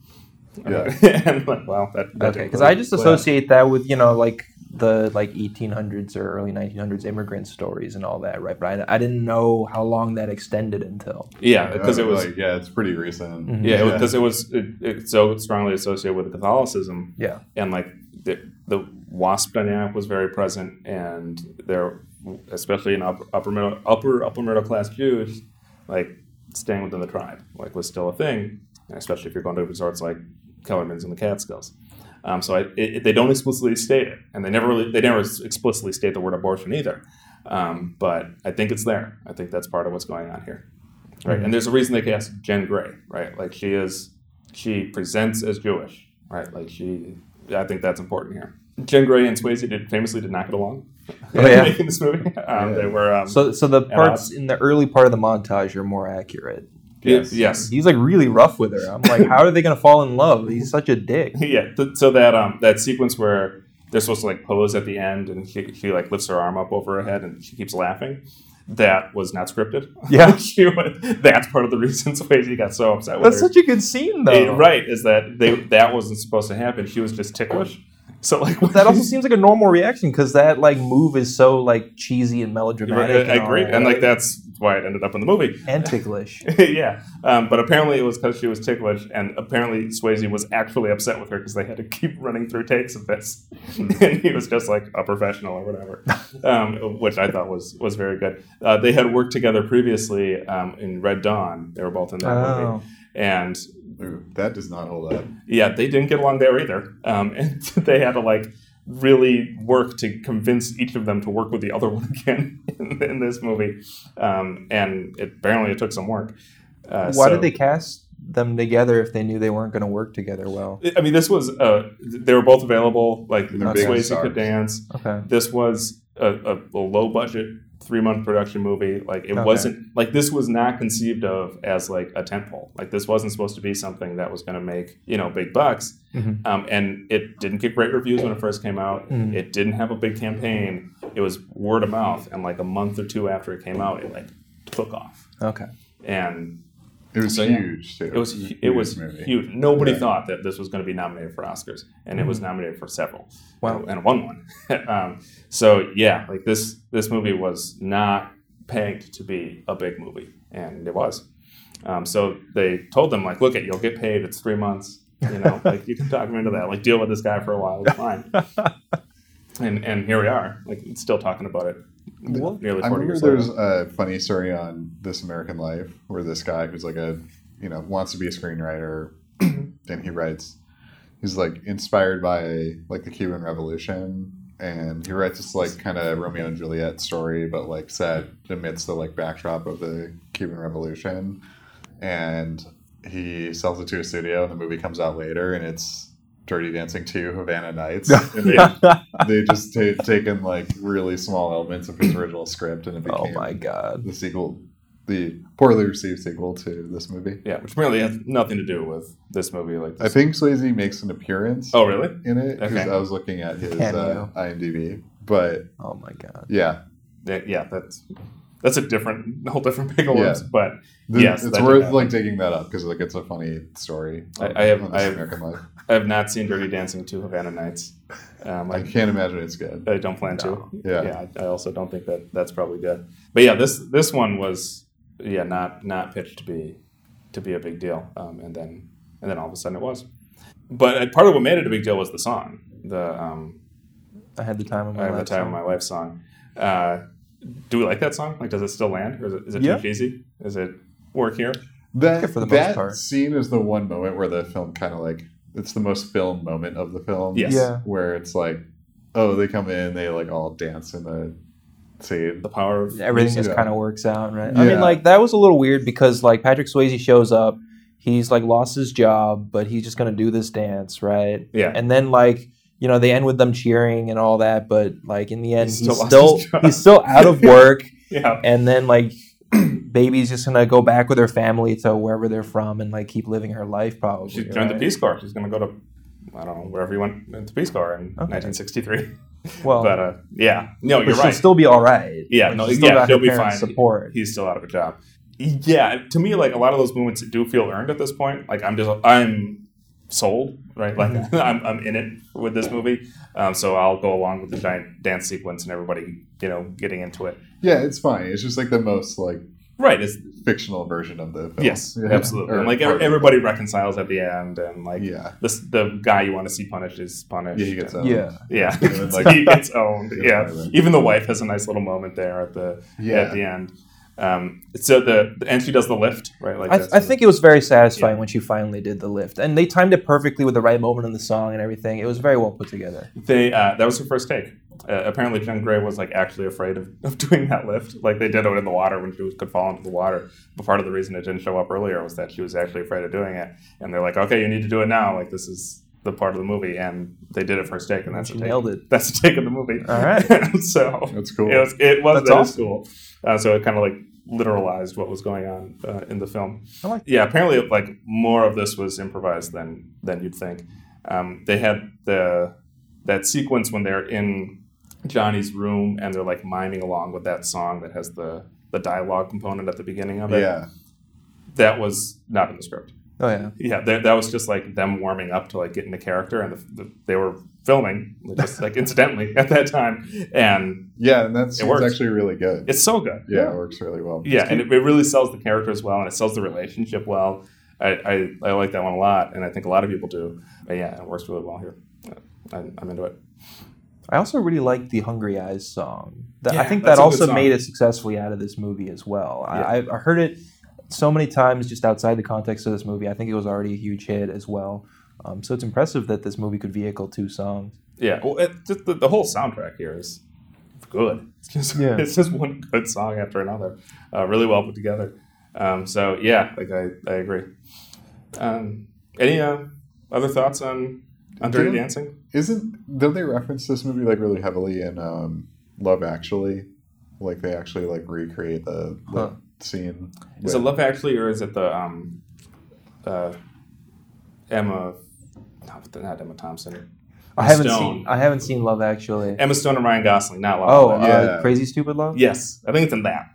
Yeah. and like, well, that, that okay, because I just well, associate that with you know like the like 1800s or early 1900s immigrant stories and all that, right? But I, I didn't know how long that extended until. yeah, because it Uh, was like yeah, it's pretty recent. Mhm. yeah because it was it, it's so strongly associated with Catholicism Yeah, and like the, the wasp dynamic was very present and there especially in upper upper middle upper upper middle class jews like staying within the tribe like was still a thing especially if you're going to resorts like kellerman's and the catskills um, so I, it, they don't explicitly state it and they never really they never explicitly state the word abortion either um, but i think it's there i think that's part of what's going on here right and there's a reason they cast jen grey right like she is she presents as jewish right like she I think that's important here. Jen Grey and Swayze did famously did not get along Oh, yeah. making this movie. Um, They were um, so so the parts in the early part of the montage are more accurate. Yes, yes, He's like really rough with her. I'm like, how are they gonna fall in love? He's such a dick. yeah. Th- so that um that sequence where they're supposed to like pose at the end and she, she like lifts her arm up over her head and she keeps laughing. That was not scripted. Yeah. she was, that's part of the reason Swayze got so upset with her. That's her. such a good scene though. Eh, right, is that they that wasn't supposed to happen. She was just ticklish. So like That also seems like a normal reaction because that like move is so like cheesy and I, melodramatic. I all agree, that. and like that's why it ended up in the movie. and ticklish. yeah, um, but apparently it was because she was ticklish, and apparently Swayze was actually upset with her because they had to keep running through takes of this, and he was just like a professional or whatever, um, which I thought was was very good. Uh, they had worked together previously um, in Red Dawn; they were both in that Oh. movie, and that does not hold up. yeah, they didn't get along there either, um, and they had to like really work to convince each of them to work with the other one again in, in this movie, um, and it, apparently it took some work. Uh, Why so- did they cast them together if they knew they weren't going to work together well? I mean, this was uh, they were both available. Like They're big Swayze stars. could dance. Okay. This was a, a, a low budget three month production movie. Like it Okay. wasn't like this was not conceived of as like a tentpole. Like this wasn't supposed to be something that was going to make you know big bucks. Mhm. Um, and it didn't get great reviews when it first came out. Mhm. It didn't have a big campaign. It was word of mouth. And like a month or two after it came out, it like took off. Okay. And It was So, yeah. huge too. it was a it was movie. huge. Nobody Yeah. thought that this was going to be nominated for Oscars, and it was nominated for several. Wow. and won one. um, so yeah, like this this movie was not pegged to be a big movie, and it was. Um, so they told them like, look, it you'll get paid. It's three months. You know, like you can talk me into that. Like deal with this guy for a while. It's fine. and and here we are, like still talking about it. Well, nearly I forty remember there's a funny story on This American Life where this guy who's like a, you know, wants to be a screenwriter and he writes, he's like inspired by like the Cuban Revolution and he writes this like kind of Romeo and Juliet story, but like set amidst the like backdrop of the Cuban Revolution. And he sells it to a studio and the movie comes out later and it's Dirty Dancing 2 Havana Nights. and they, they just ta taken like really small elements of his original script and it became oh my god. the sequel, the poorly received sequel to this movie. Yeah, which really has nothing to do with this movie. Like, I this. think Swayze makes an appearance oh really? in it because Okay. I was looking at his uh, Cameo. IMDb. But Oh my god. yeah, Yeah, yeah, that's that's a different, whole different bag of Yeah. worms. But the- Yes, it's worth like digging that up because like it's a funny story. I- I have- I have- American Life. I have not seen Dirty Dancing to Havana Nights. Um, I I, can't imagine it's good. I don't plan No. to. Yeah. I, I also don't think that that's probably good. But yeah, this this one was yeah not not pitched to be to be a big deal, um, and then and then all of a sudden it was. But uh, part of what made it a big deal was the song, the um, I had the time of my I have the life. time of song. my life song. Uh, do we like that song? Like, does it still land, or is it, is it Yeah. too cheesy? Is it work here? That for the most that part. scene is the one moment where the film kind of like it's the most film moment of the film. Yes. Yeah. where it's like, oh, they come in, they like all dance in the scene. The power of everything music. just kind of works out, right? I mean, like that was a little weird because like Patrick Swayze shows up, he's like lost his job, but he's just gonna do this dance, right? Yeah. And then like you know they end with them cheering and all that, but like in the end He's he's still still lost his job. he's still out of work, yeah. and then like baby's just gonna go back with her family to wherever they're from and like keep living her life probably. She joined the? Peace Corps. She's going to go to I don't know wherever he went to Peace Corps in Okay. 1963. Well, but uh, yeah, no, you're right. she'll right. still be all right. Yeah, Like, no, she's still yeah, she'll be fine. Support. He's still out of a job. Yeah, to me, like a lot of those moments do feel earned at this point. Like I'm just, I'm sold, right? Like Mm-hmm. I'm, I'm in it with this movie, um, so I'll go along with the giant dance sequence and everybody, you know, getting into it. Yeah, it's fine. It's just like the most like Right? It's, fictional version of the film. yes, Yeah. absolutely. And like part every, of the everybody reconciles at the end, and like Yeah. this, the guy you want to see punished is punished. Yeah, he gets owned. Yeah. Yeah, like- he gets owned. Yeah, Yeah, even the wife has a nice little moment there at the Yeah. at the end. Um, so the and she does the lift, right? Like I, I think it was very satisfying Yeah. when she finally did the lift, and they timed it perfectly with the right moment in the song and everything. It was very well put together. they uh, that was her first take. Uh, apparently, Jen Grey was like actually afraid of, of doing that lift. Like they did it in the water when she was, could fall into the water. But part of the reason it didn't show up earlier was that she was actually afraid of doing it. And they're like, okay, you need to do it now. Like this is the part of the movie, and they did it first take, and that's She a take. nailed it. That's the take of the movie. All right. so That's cool. It was. It was That's that is awesome. cool. Uh, so it kind of like literalized what was going on uh, in the film. I like yeah, apparently, like more of this was improvised than than you'd think. Um, they had the that sequence when they're in Johnny's room and they're like miming along with that song that has the the dialogue component at the beginning of it. Yeah. that was not in the script. Oh yeah, Yeah, that, that was just like them warming up to like get into character, and the, the, they were filming just like incidentally at that time, and Yeah, and that's it works. actually really good. it's so good. yeah, it works really well. Yeah, and it, it really sells the characters well, and it sells the relationship well. I, I, I like that one a lot, and I think a lot of people do. But yeah, it works really well here. I, I'm into it. I also really like the Hungry Eyes song. That, I think that also made it successfully out of this movie as well. Yeah. I, I heard it so many times just outside the context of this movie. I think it was already a huge hit as well. Um, so it's impressive that this movie could vehicle two songs. Yeah, well, it, just the, the whole soundtrack here is good. It's just, Yeah. it's just one good song after another, uh, really well put together. Um, so yeah, like I, I agree. Um, any uh, other thoughts on on Dirty Didn't- Dancing? Isn't don't they reference this movie like really heavily in um, Love Actually? Like they actually like recreate the, the Huh. Scene. Is it Love Actually or is it the um, uh, Emma? Not, not Emma Thompson. I haven't Stone. seen. I haven't seen Love Actually. Emma Stone and Ryan Gosling, not Love. Oh, Land. uh, Crazy Stupid Love. yes, I think it's in that.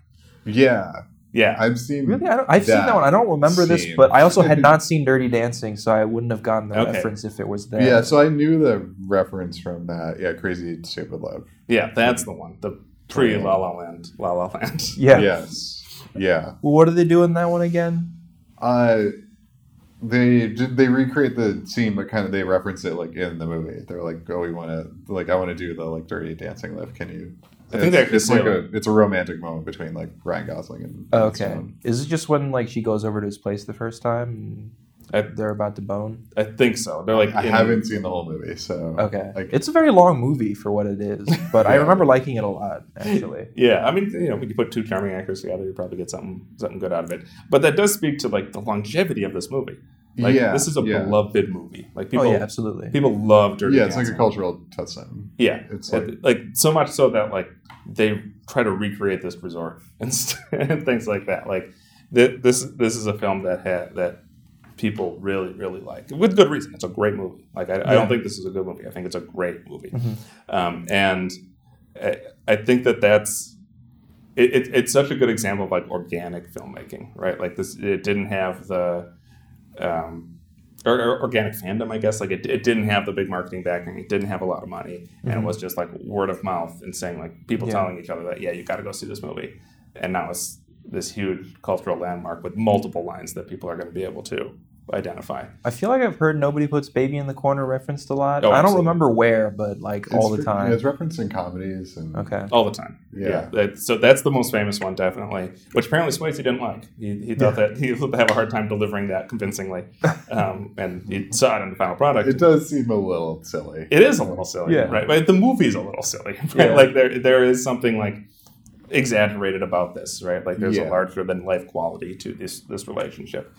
Yeah, Yeah, I've seen. Really, I don't, I've seen That that one. I don't remember this, but I also had not seen Dirty Dancing, so I wouldn't have gotten the Okay. reference if it was there. Yeah, so I knew the reference from that. Yeah, Crazy Stupid Love. yeah, that's the one. The pre La La Land, La La Land. yeah. Yes. Yeah. What do they do in that one again? Uh, they they recreate the scene, but kind of they reference it like in the movie. They're like, "Oh, we want to like I want to do the like dirty dancing lift. Can you?" I think it's, it's like a it's a romantic moment between like Ryan Gosling and Okay. Stone. Is it just when like she goes over to his place the first time I, they're about to bone? I think so. They're like I in- haven't seen the whole movie, so Okay. Like, it's a very long movie for what it is, but I remember liking it a lot actually. Yeah, I mean, you know, when you put two charming actors together, you probably get something something good out of it. But that does speak to like the longevity of this movie. Like yeah, this is a yeah. beloved movie. Like people, oh yeah, absolutely. people love Dirty yeah, it's like a cultural touchstone. Yeah, It's like, like like so much so that like they try to recreate this resort and, st- and things like that. Like th- this this is a film that had that people really really like with good reason. It's a great movie. Like I, I don't think this is a good movie. I think it's a great movie. Mhm. Um, and I, I think that that's it, it, it's such a good example of like organic filmmaking, right? Like this, it didn't have the um, or, or organic fandom, I guess. Like it, it didn't have the big marketing backing. It didn't have a lot of money, and it Mhm. was just like word of mouth and saying like people Yeah. telling each other that yeah, you got to go see this movie. And now it's this huge cultural landmark with multiple lines that people are going to be able to identify. I feel like I've heard nobody puts baby in the corner referenced a lot. Oh, I don't absolutely. remember where, but like all the time. yeah, it's referenced in comedies and Okay. All the time. Yeah. that- so that's the most famous one, definitely. Which apparently Swayze didn't like. He, he thought that he would have a hard time delivering that convincingly, um, and he saw it in the final product. it does seem a little silly. It is a little silly, Yeah. right? But the movie's a little silly, right? Yeah. Like there, there is something like exaggerated about this, right? Like there's Yeah. a larger than life quality to this this relationship.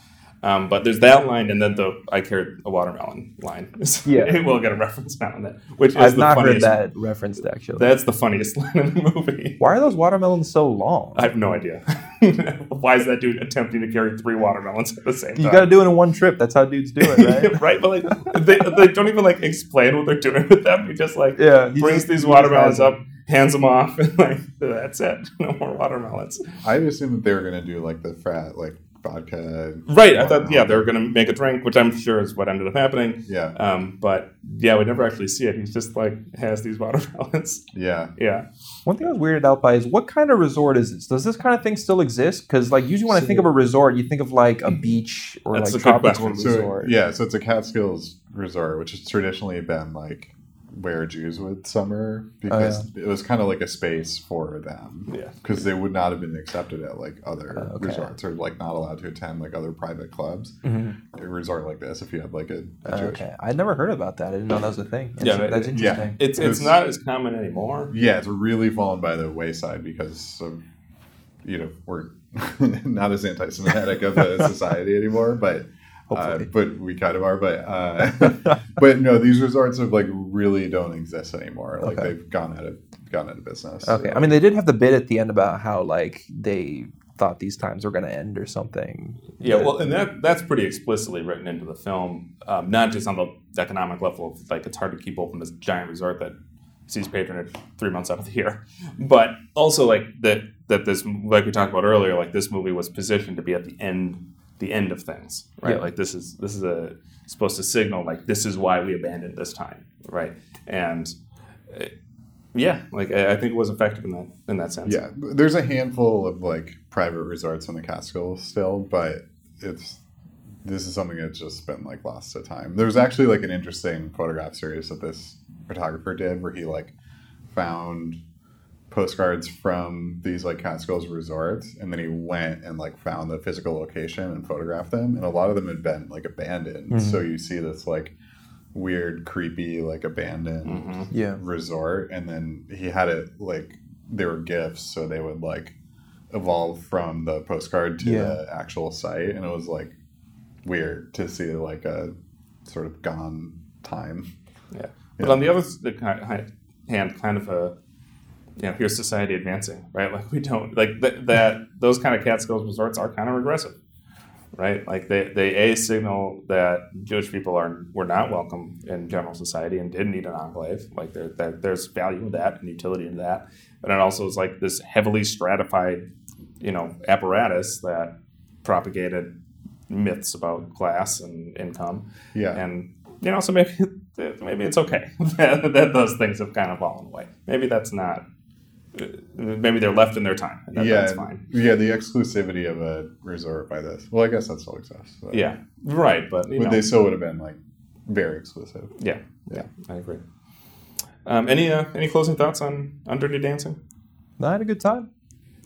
Um, but there's that line, and then the "I carried a watermelon" line. Yeah. it will get a reference now and then, which is I've the not heard that referenced actually. That's the funniest line in the movie. Why are those watermelons so long? I have no idea. Why is that dude attempting to carry three watermelons at the same time? You got to do it in one trip. That's how dudes do it, right? right? But like they, they don't even like explain what they're doing with them. He just like yeah. he brings just- these watermelons up, hands them off, and like that's it. No more watermelons. I assumed that they were gonna do like the frat like vodka. Right. I thought yeah they were gonna make a drink, which I'm sure is what ended up happening. Yeah, Um, but yeah, we never actually see it. He's just like has these watermelons. yeah. Yeah. One thing I was weirded out by is what kind of resort is this? Does this kind of thing still exist? Because like usually when I think of a resort, you think of like a beach or That's like a tropical question. So resort. yeah, so it's a Catskills resort, which has traditionally been like where Jews would summer because it was kind of like a space for them Yeah. because they would not have been accepted at like other Oh, okay. resorts or like not allowed to attend like other private clubs. Mhm. A resort like this, if you had like a, a Jewish Okay, I'd never heard about that. I didn't know that was a thing. That's, Yeah, but- that's yeah. interesting. It's It it's was- not as common anymore. Yeah, it's really fallen by the wayside because of, you know, we're not as anti-Semitic of a society anymore, but uh, but we kind of are. But uh, but no, these resorts have like really don't exist anymore. Like Okay. they've gone out of gone out of business. Okay, I mean they did have the bit at the end about how like they thought these times were going to end or something. Yeah, But- well, and that that's pretty explicitly written into the film, um, not just on the economic level of like it's hard to keep open this giant resort that sees patronage three months out of the year, but also like that that this like we talked about earlier, like this movie was positioned to be at the end the end of things, right? Yeah. Like this is this is a supposed to signal like this is why we abandoned this time, right? And uh, yeah, like I, I think it was effective in that in that sense. yeah, there's a handful of like private resorts in the Catskills still, but it's this is something that's just been like lost to time. There's actually like an interesting photograph series that this photographer did where he like found postcards from these like Catskills resorts and then he went and like found the physical location and photographed them and a lot of them had been like abandoned. Mhm. So you see this like weird, creepy, like abandoned hmm Yeah. resort and then he had it like they were gifts so they would like evolve from the postcard to Yeah. the actual site and it was like weird to see like a sort of gone time Yeah. But on the other the ki- hi- hand, kind of a, you know, here's society advancing, right? Like we don't like th- that. Those kind of Catskills resorts are kind of regressive, right? Like they they a signal that Jewish people are were not welcome in general society and did need an enclave. Like there, there there's value in that and utility in that, but it also is like this heavily stratified, you know, apparatus that propagated myths about class and income yeah and you know, so maybe maybe it's okay that, that those things have kind of fallen away. Maybe that's not maybe they're left in their time. and that- yeah, that's fine. yeah. The exclusivity of a resort by this. Well, I guess that still exists. but- Yeah, right. But you but know, they still would have been like very exclusive. yeah, yeah, I agree. Um, any uh, any closing thoughts on on Dirty Dancing? I had a good time.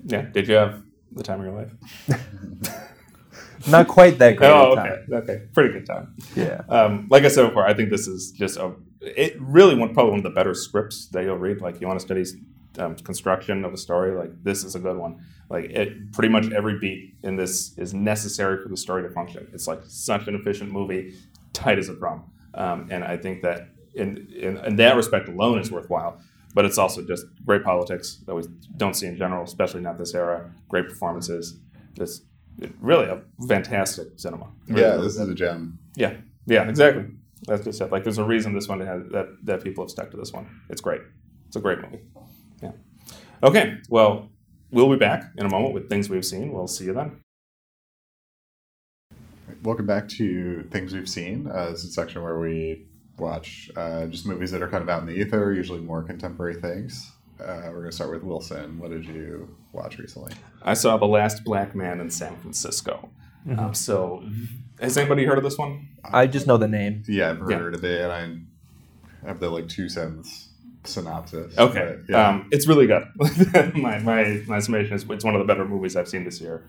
Yeah, did you have the time of your life? Not quite that great. oh, a time. okay, okay, pretty good time. Yeah. Um, like I said before, I think this is just a it really one probably one of the better scripts that you'll read. Like you want to study um, construction of a story, like this is a good one. Like it, pretty much every beat in this is necessary for the story to function. It's like such an efficient movie, tight as a drum, um, and I think that in, in in that respect alone is worthwhile. But it's also just great politics that we don't see in general, especially not this era. Great performances. This really a fantastic cinema. Really, Yeah, this is a gem. Yeah, yeah, exactly. That's good stuff. Like, there's a reason this one has that that people have stuck to this one. It's great. It's a great movie. Yeah. Okay. Well, we'll be back in a moment with things we've seen. We'll see you then. Welcome back to Things We've Seen. Uh, this is a section where we watch uh, just movies that are kind of out in the ether, usually more contemporary things. Uh, we're going to start with Wilson. What did you watch recently? I saw The Last Black Man in San Francisco. Um, so, has anybody heard of this one? I just know the name. Yeah, I've Yeah. heard of it, and I have the like two sentence synopsis. Okay. yeah. Um, it's really good. my, my, my summation is it's one of the better movies I've seen this year.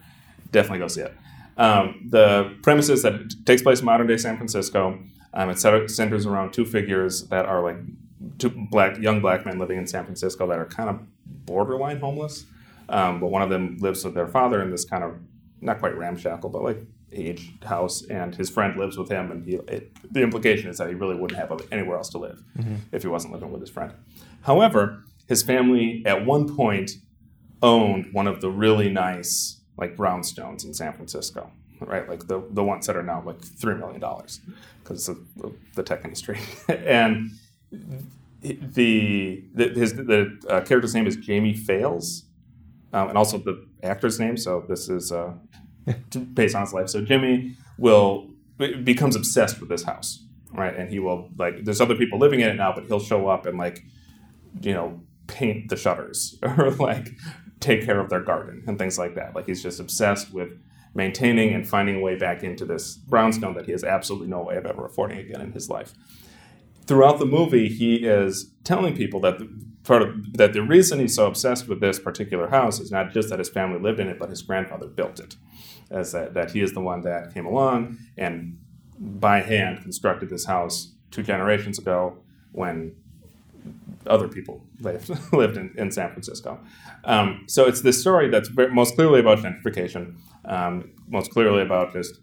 Definitely go see it. Um, the premise is that it takes place in modern day San Francisco. Um, it centers around two figures that are like two black young black men living in San Francisco that are kind of borderline homeless. Um, but one of them lives with their father in this kind of not quite ramshackle, but like aged house, and his friend lives with him. And he, it, the implication is that he really wouldn't have anywhere else to live if he wasn't living with his friend. However, his family at one point owned one of the really nice like brownstones in San Francisco, right? Like the the ones that are now like three million dollars because of the, the tech industry. and the, the his the uh, character's name is Jimmie Fails, um, and also the actor's name. So this is uh, based on his life. So Jimmie will becomes obsessed with this house, right? And he will like there's other people living in it now, but he'll show up and like you know paint the shutters or like take care of their garden and things like that. Like he's just obsessed with maintaining and finding a way back into this brownstone that he has absolutely no way of ever affording again in his life. Throughout the movie, he is telling people that the, part of, that the reason he's so obsessed with this particular house is not just that his family lived in it, but his grandfather built it. As that, that he is the one that came along and by hand constructed this house two generations ago when other people lived lived in, in San Francisco. Um, so it's this story that's most clearly about gentrification, um, most clearly about just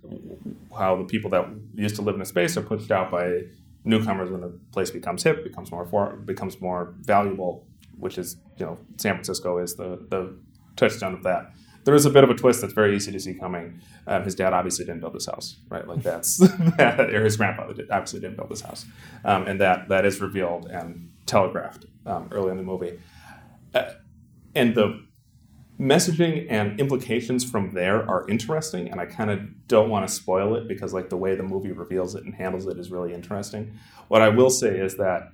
how the people that used to live in a space are pushed out by newcomers when the place becomes hip, becomes more for, becomes more valuable, which is you know San Francisco is the the touchstone of that. There is a bit of a twist that's very easy to see coming. Um, his dad obviously didn't build this house, right? Like that's or his grandfather did, obviously didn't build this house, um, and that that is revealed and telegraphed um, early in the movie. Uh, and the messaging and implications from there are interesting, and I kind of don't want to spoil it because like the way the movie reveals it and handles it is really interesting. What I will say is that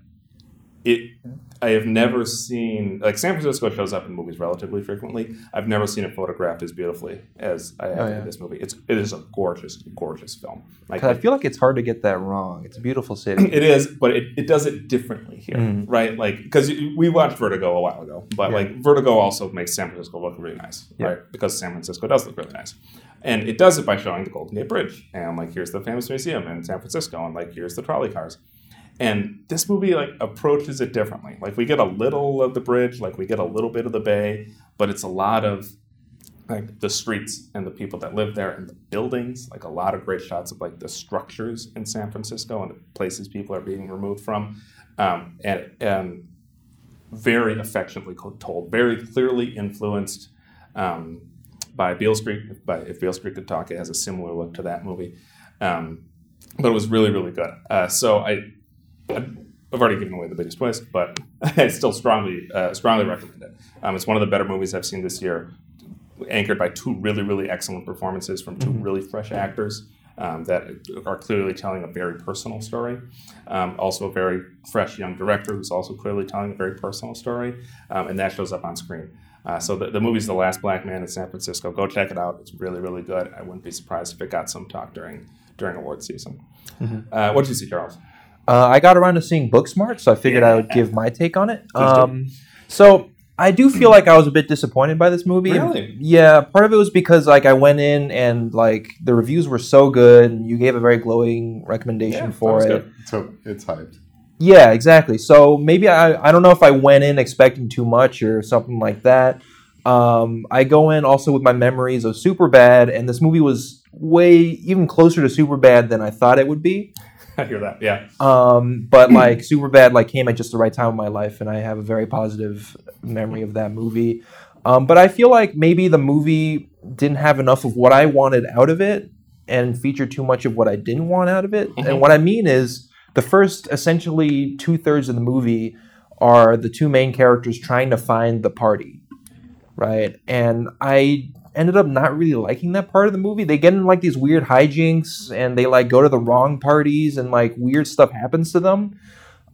it I have never seen like San Francisco shows up in movies relatively frequently. I've never seen it photographed as beautifully as I have Oh, yeah. in this movie. It's it is a gorgeous, gorgeous film. Like I feel like it's hard to get that wrong. It's a beautiful city. it is, but it, it does it differently here, Mm. right? Like because we watched Vertigo a while ago, but Yeah. like Vertigo also makes San Francisco look really nice, Yeah. right? Because San Francisco does look really nice, and it does it by showing the Golden Gate Bridge and like here's the famous museum in San Francisco, and like here's the trolley cars. And this movie like approaches it differently. Like we get a little of the bridge, like we get a little bit of the bay, but it's a lot of like the streets and the people that live there and the buildings like a lot of great shots of like the structures in san francisco and the places people are being removed from um, and, and very affectionately told very clearly influenced um, by beale street by, if beale street could talk it has a similar look to that movie um, but it was really really good uh, so I I've already given away the biggest twist, but I still strongly, uh, strongly recommend it. Um, it's one of the better movies I've seen this year, anchored by two really, really excellent performances from 2 really fresh actors. um, that are clearly telling a very personal story. Um, also, a very fresh young director who's also clearly telling a very personal story, um, and that shows up on screen. Uh, so the, the movie's The Last Black Man in San Francisco. Go check it out. It's really, really good. I wouldn't be surprised if it got some talk during during award season. Uh, what did you see, Charles? Uh, I got around to seeing Booksmart, so I figured I would give my take on it. Um, so I do feel like I was a bit disappointed by this movie. Really? Yeah, part of it was because like I went in and like the reviews were so good, and you gave a very glowing recommendation Yeah, for it. good. So it's hyped. Yeah, exactly. So maybe I I don't know if I went in expecting too much or something like that. Um, I go in also with my memories of Superbad, and this movie was way even closer to Superbad than I thought it would be. I hear that. Yeah. Um, but like Superbad like came at just the right time in my life, and I have a very positive memory of that movie. Um, but I feel like maybe the movie didn't have enough of what I wanted out of it, and featured too much of what I didn't want out of it. Mhm. And what I mean is the first essentially two thirds of the movie are the two main characters trying to find the party, right? And I ended up not really liking that part of the movie. They get in like these weird hijinks and they like go to the wrong parties and like weird stuff happens to them.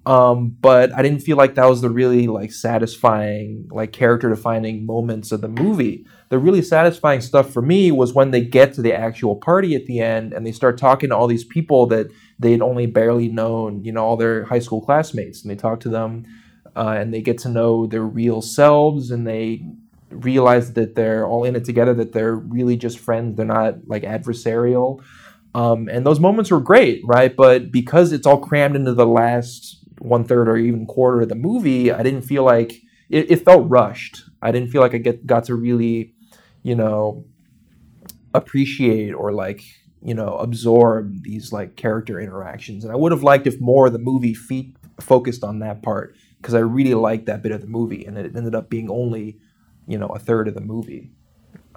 Um, but I didn't feel like that was the really like satisfying, like character defining moments of the movie. The really satisfying stuff for me was when they get to the actual party at the end and they start talking to all these people that they'd only barely known, you know, all their high school classmates, and they talk to them uh, and they get to know their real selves and they realize that they're all in it together, that they're really just friends, they're not like adversarial. Um, and those moments were great, right? But because it's all crammed into the last one third or even quarter of the movie, I didn't feel like it, it felt rushed. I didn't feel like I get got to really, you know, appreciate or like you know absorb these like character interactions. And I would have liked if more of the movie feet focused on that part because I really liked that bit of the movie, and it ended up being only you know a third of the movie.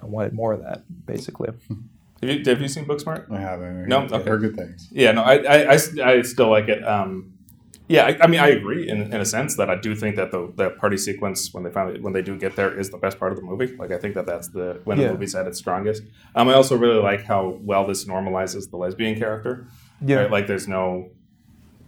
I wanted more of that, basically. Have you, have you seen Booksmart? I haven't. No? I've Okay. heard good things. Yeah, no, I, I, I s- I still like it. Um, yeah, I, I mean, I agree in, in a sense that I do think that the that party sequence when they finally when they do get there is the best part of the movie. Like I think that that's the when Yeah. the movie's at its strongest. Um, I also really like how well this normalizes the lesbian character. right? Like there's no,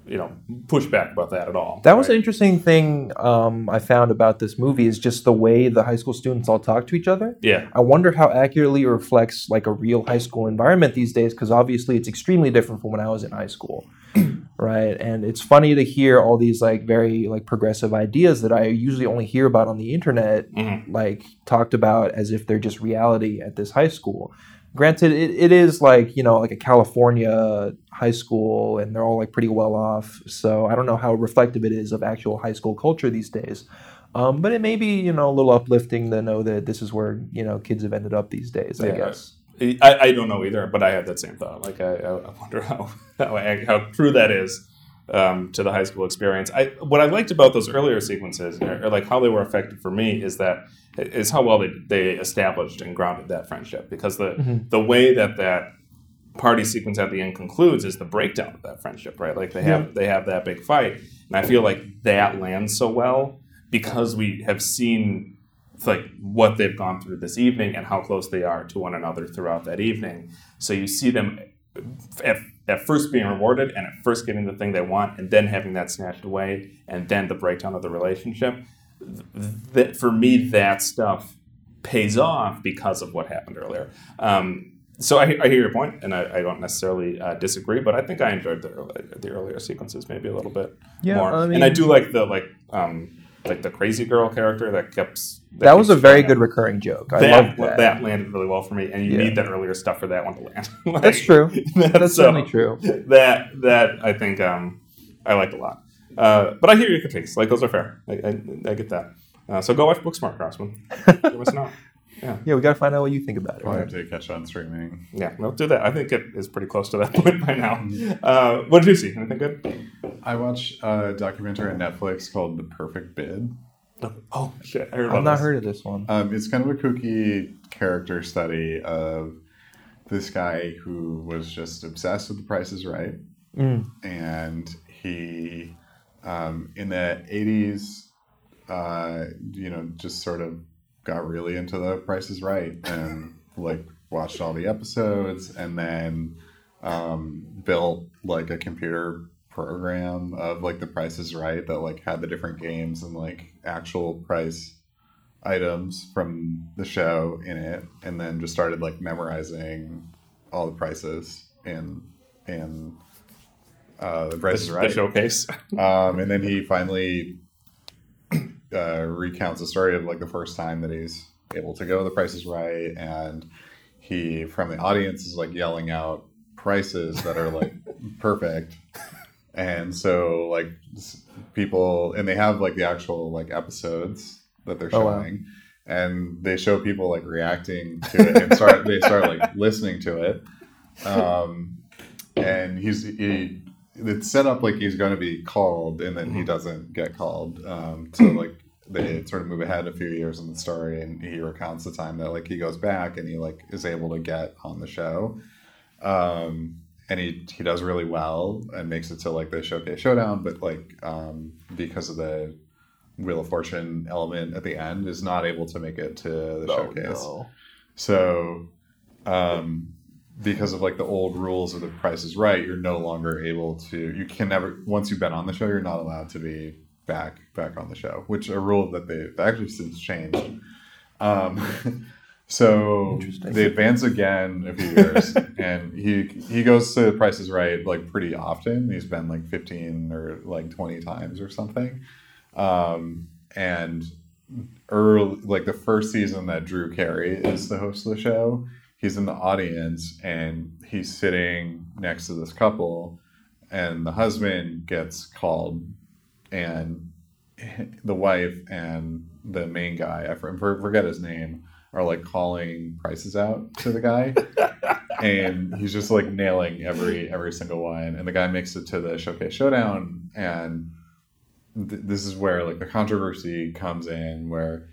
you know, pushback about that at all. That was an interesting thing um, I found about this movie is just the way the high school students all talk to each other. yeah, I wonder how accurately it reflects like a real high school environment these days because obviously it's extremely different from when I was in high school. right? And it's funny to hear all these like very like progressive ideas that I usually only hear about on the internet Mhm. like talked about as if they're just reality at this high school. Granted, it, it is like, you know, like a California high school and they're all like pretty well off. So I don't know how reflective it is of actual high school culture these days. Um, but it may be, you know, a little uplifting to know that this is where, you know, kids have ended up these days, I guess. I, I don't know either, but I had that same thought. Like I, I wonder how how, how true that is um, to the high school experience. I what I liked about those earlier sequences, or, or like how they were effective for me, is that is how well they, they established and grounded that friendship. Because the Mhm. the way that that party sequence at the end concludes is the breakdown of that friendship, right? Like they have they have that big fight, and I feel like that lands so well because we have seen like what they've gone through this evening and how close they are to one another throughout that evening. So you see them at, at first being rewarded and at first getting the thing they want and then having that snatched away and then the breakdown of the relationship. That for me, that stuff pays off because of what happened earlier. Um, so I, I hear your point, and I, I don't necessarily uh, disagree, but I think I enjoyed the early, the earlier sequences maybe a little bit Yeah, more. I and I do like the like um, like the crazy girl character that kept That was a very good recurring joke. I love that. That landed really well for me, and you Yeah. need that earlier stuff for that one to land. Like, That's true. That's so, certainly true. That that I think um, I liked a lot. Uh, but I hear your critiques. Like those are fair. I, I, I get that. Uh, so go watch Booksmart, Crossman. You're missing out. Yeah, we got to find out what you think about it. Probably have to catch on streaming. Yeah, no, do that. I think it is pretty close to that point by now. Uh, what did you see? Anything good? I watched a documentary on Netflix called The Perfect Bid. Oh shit! I heard I've about not this. heard of this one. Um, it's kind of a kooky character study of this guy who was just obsessed with The Price is Right. Mm. and he um, in the 80s uh, you know just sort of got really into the price is right and like watched all the episodes and then um, built like a computer program of like the Price is Right that like had the different games and like actual price items from the show in it, and then just started like memorizing all the prices and and uh, the Price is The Right. showcase. Um, and then he finally uh, recounts the story of like the first time that he's able to go. The Price is Right, and he from the audience is like yelling out prices that are like perfect. And so like people, and they have like the actual like episodes that they're Oh, wow. showing. And they show people like reacting to it and start they start like listening to it. Um, and he's he it's set up like he's going to be called and then he doesn't get called um, so like they sort of move ahead a few years in the story and he recounts the time that like he goes back and he like is able to get on the show um, and he he does really well and makes it to like the showcase showdown but like um, because of the wheel of fortune element at the end is not able to make it to the Oh, showcase no. so, um, because of like the old rules of the Price is Right, you're no longer able to. You can never once you've been on the show, you're not allowed to be back back on the show, which a rule that they actually since changed. Um, so they advance again a few years, and he he goes to Price is Right like pretty often. He's been like 15 or like 20 times or something, um, and early like the first season that Drew Carey is the host of the show, he's in the audience and he's sitting next to this couple and the husband gets called and the wife and the main guy, I forget his name, are like calling prices out to the guy. and he's just like nailing every every single one. And the guy makes it to the showcase showdown. And th- this is where like the controversy comes in where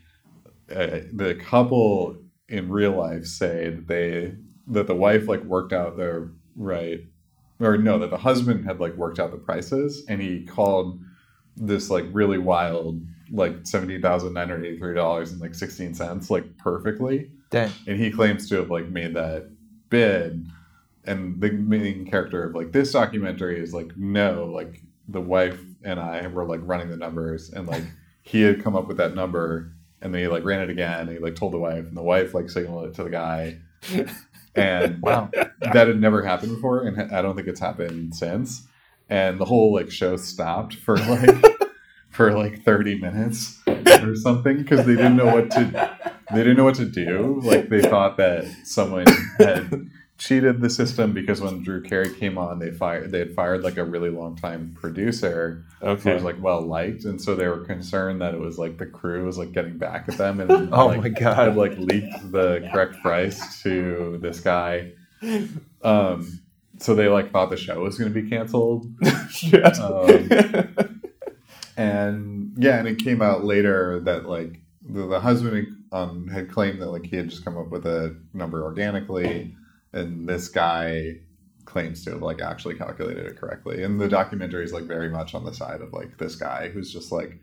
uh, the couple in real life say that they that the wife like worked out their right or no that the husband had like worked out the prices. And he called this like really wild like $17,983 and like 16 cents like perfectly Dang. and he claims to have like made that bid and the main character of like this documentary is like no like the wife and i were like running the numbers and like he had come up with that number and they like ran it again and he like told the wife and the wife like signaled it to the guy and Wow. that had never happened before and i don't think it's happened since and the whole like show stopped for like for like 30 minutes or something because they didn't know what to they didn't know what to do like they thought that someone had cheated the system because when drew carey came on they fired they had fired like a really long time producer who was like well liked and so they were concerned that it was like the crew was like getting back at them and Oh like, my had god. like leaked the correct price to this guy um so they like thought the show was going to be canceled Shit. Um, and yeah and it came out later that like the, the husband um, had claimed that like he had just come up with a number organically and this guy claims to have like actually calculated it correctly and the documentary is like very much on the side of like this guy who's just like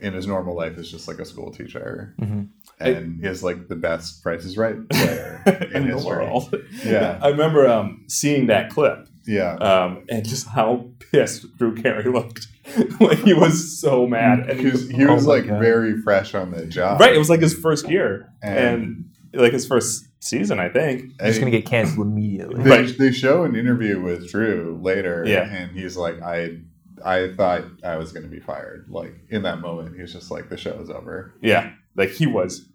in his normal life is just like a school teacher Mhm. and is like the best price is right player in the world. Yeah. I remember um, seeing that clip yeah um, and just how pissed Drew Carey looked. like he was so mad. And he was, he was Oh like God. very fresh on the job right, it was like his first year And- and, like his first season, I think. Just gonna get canceled immediately. they, Right. they show an interview with Drew later, Yeah. and he's like, "I, I thought I was going to be fired." Like in that moment, he's just like, "The show is over." Yeah, like he was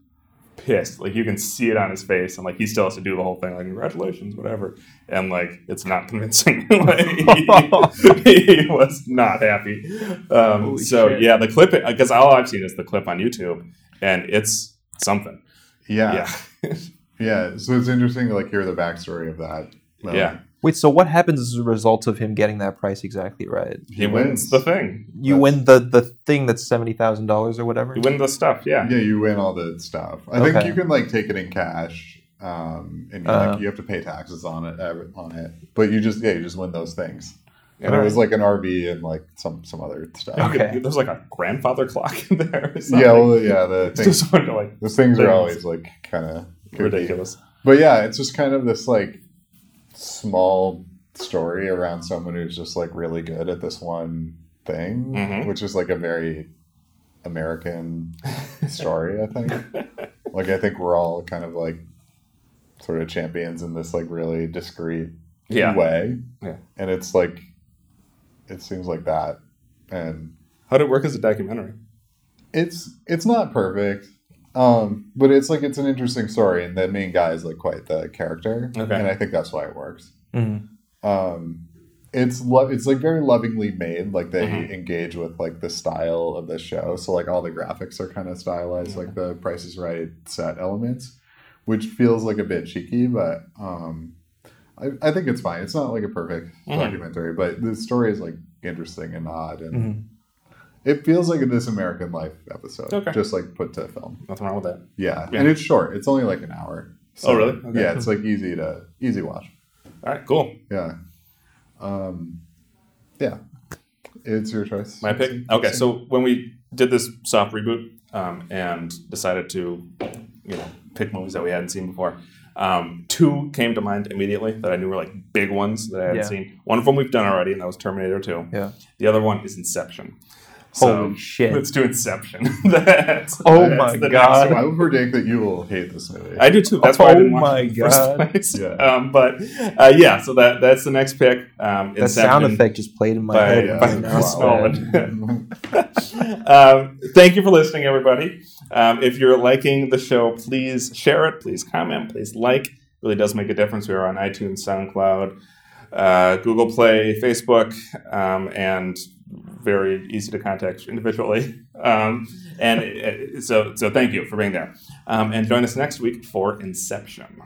pissed. Like you can see it on his face, and like he still has to do the whole thing. Like congratulations, whatever. And like it's not convincing. like, he, he was not happy. Um, so shit. yeah, the clip because all I've seen is the clip on YouTube, and it's something. Yeah, Yeah, yeah. So it's interesting to like hear the backstory of that. moment. Yeah. Wait, so what happens as a result of him getting that price exactly right? he wins the thing. You That's- win the the thing that's seventy thousand dollars or whatever. You win the stuff. Yeah. Yeah, you win all the stuff. I think you can like take it in cash, um, and you, Uh. like you have to pay taxes on it uh, on it. But you just yeah, you just win those things. And All it was right. like an RV and like some some other stuff. You could- Okay. There's like a grandfather clock in there. Or. Yeah, well, yeah. The it's things, just like those things are always like kind of ridiculous. But yeah, it's just kind of this like small story around someone who's just like really good at this one thing, Mhm. which is like a very American story, I think. like I think we're all kind of like sort of champions in this like really discreet Yeah. way. Yeah. And it's like it seems like that. And How did it work as a documentary? it's it's not perfect. Um, but it's like it's an interesting story and the main guy is like quite the character. Okay. And I think that's why it works. Mhm. Um it's lo- it's like very lovingly made like they Mhm. engage with like the style of the show so like all the graphics are kind of stylized like the price is right set elements which feels like a bit cheeky but um I, I think it's fine it's not like a perfect Mhm. documentary but the story is like interesting and odd and Mhm. It feels like a this american life episode Okay. just like put to film Nothing wrong with that. yeah, Yeah. and it's short it's only like an hour Oh, really? Okay. yeah it's like easy to easy watch All right, cool. yeah. Um, yeah. It's your choice. My pick. Okay, so when we did this soft reboot um, and decided to, you know, pick movies that we hadn't seen before, um, two came to mind immediately that I knew were like big ones that I hadn't Yeah. seen. One of them we've done already, and that was Terminator Two. Yeah. The other one is Inception. Holy shit. Let's do Inception. That's, Oh that's my the next God. one. I would predict that you will hate this movie. I do too. That's why I Oh didn't watch my it in the first God. place. Yeah. Um, but uh, yeah, so that that's the next pick. Um, That sound effect just played in my by- head. yeah, right now. Chris wow. Nolan. um, thank you for listening, everybody. Um, if you're liking the show, please share it, please comment, please like. It really does make a difference. We are on iTunes, SoundCloud, uh, Google Play, Facebook, um, and very easy to contact individually. Um, and uh, so, so thank you for being there. Um, and join us next week for Inception.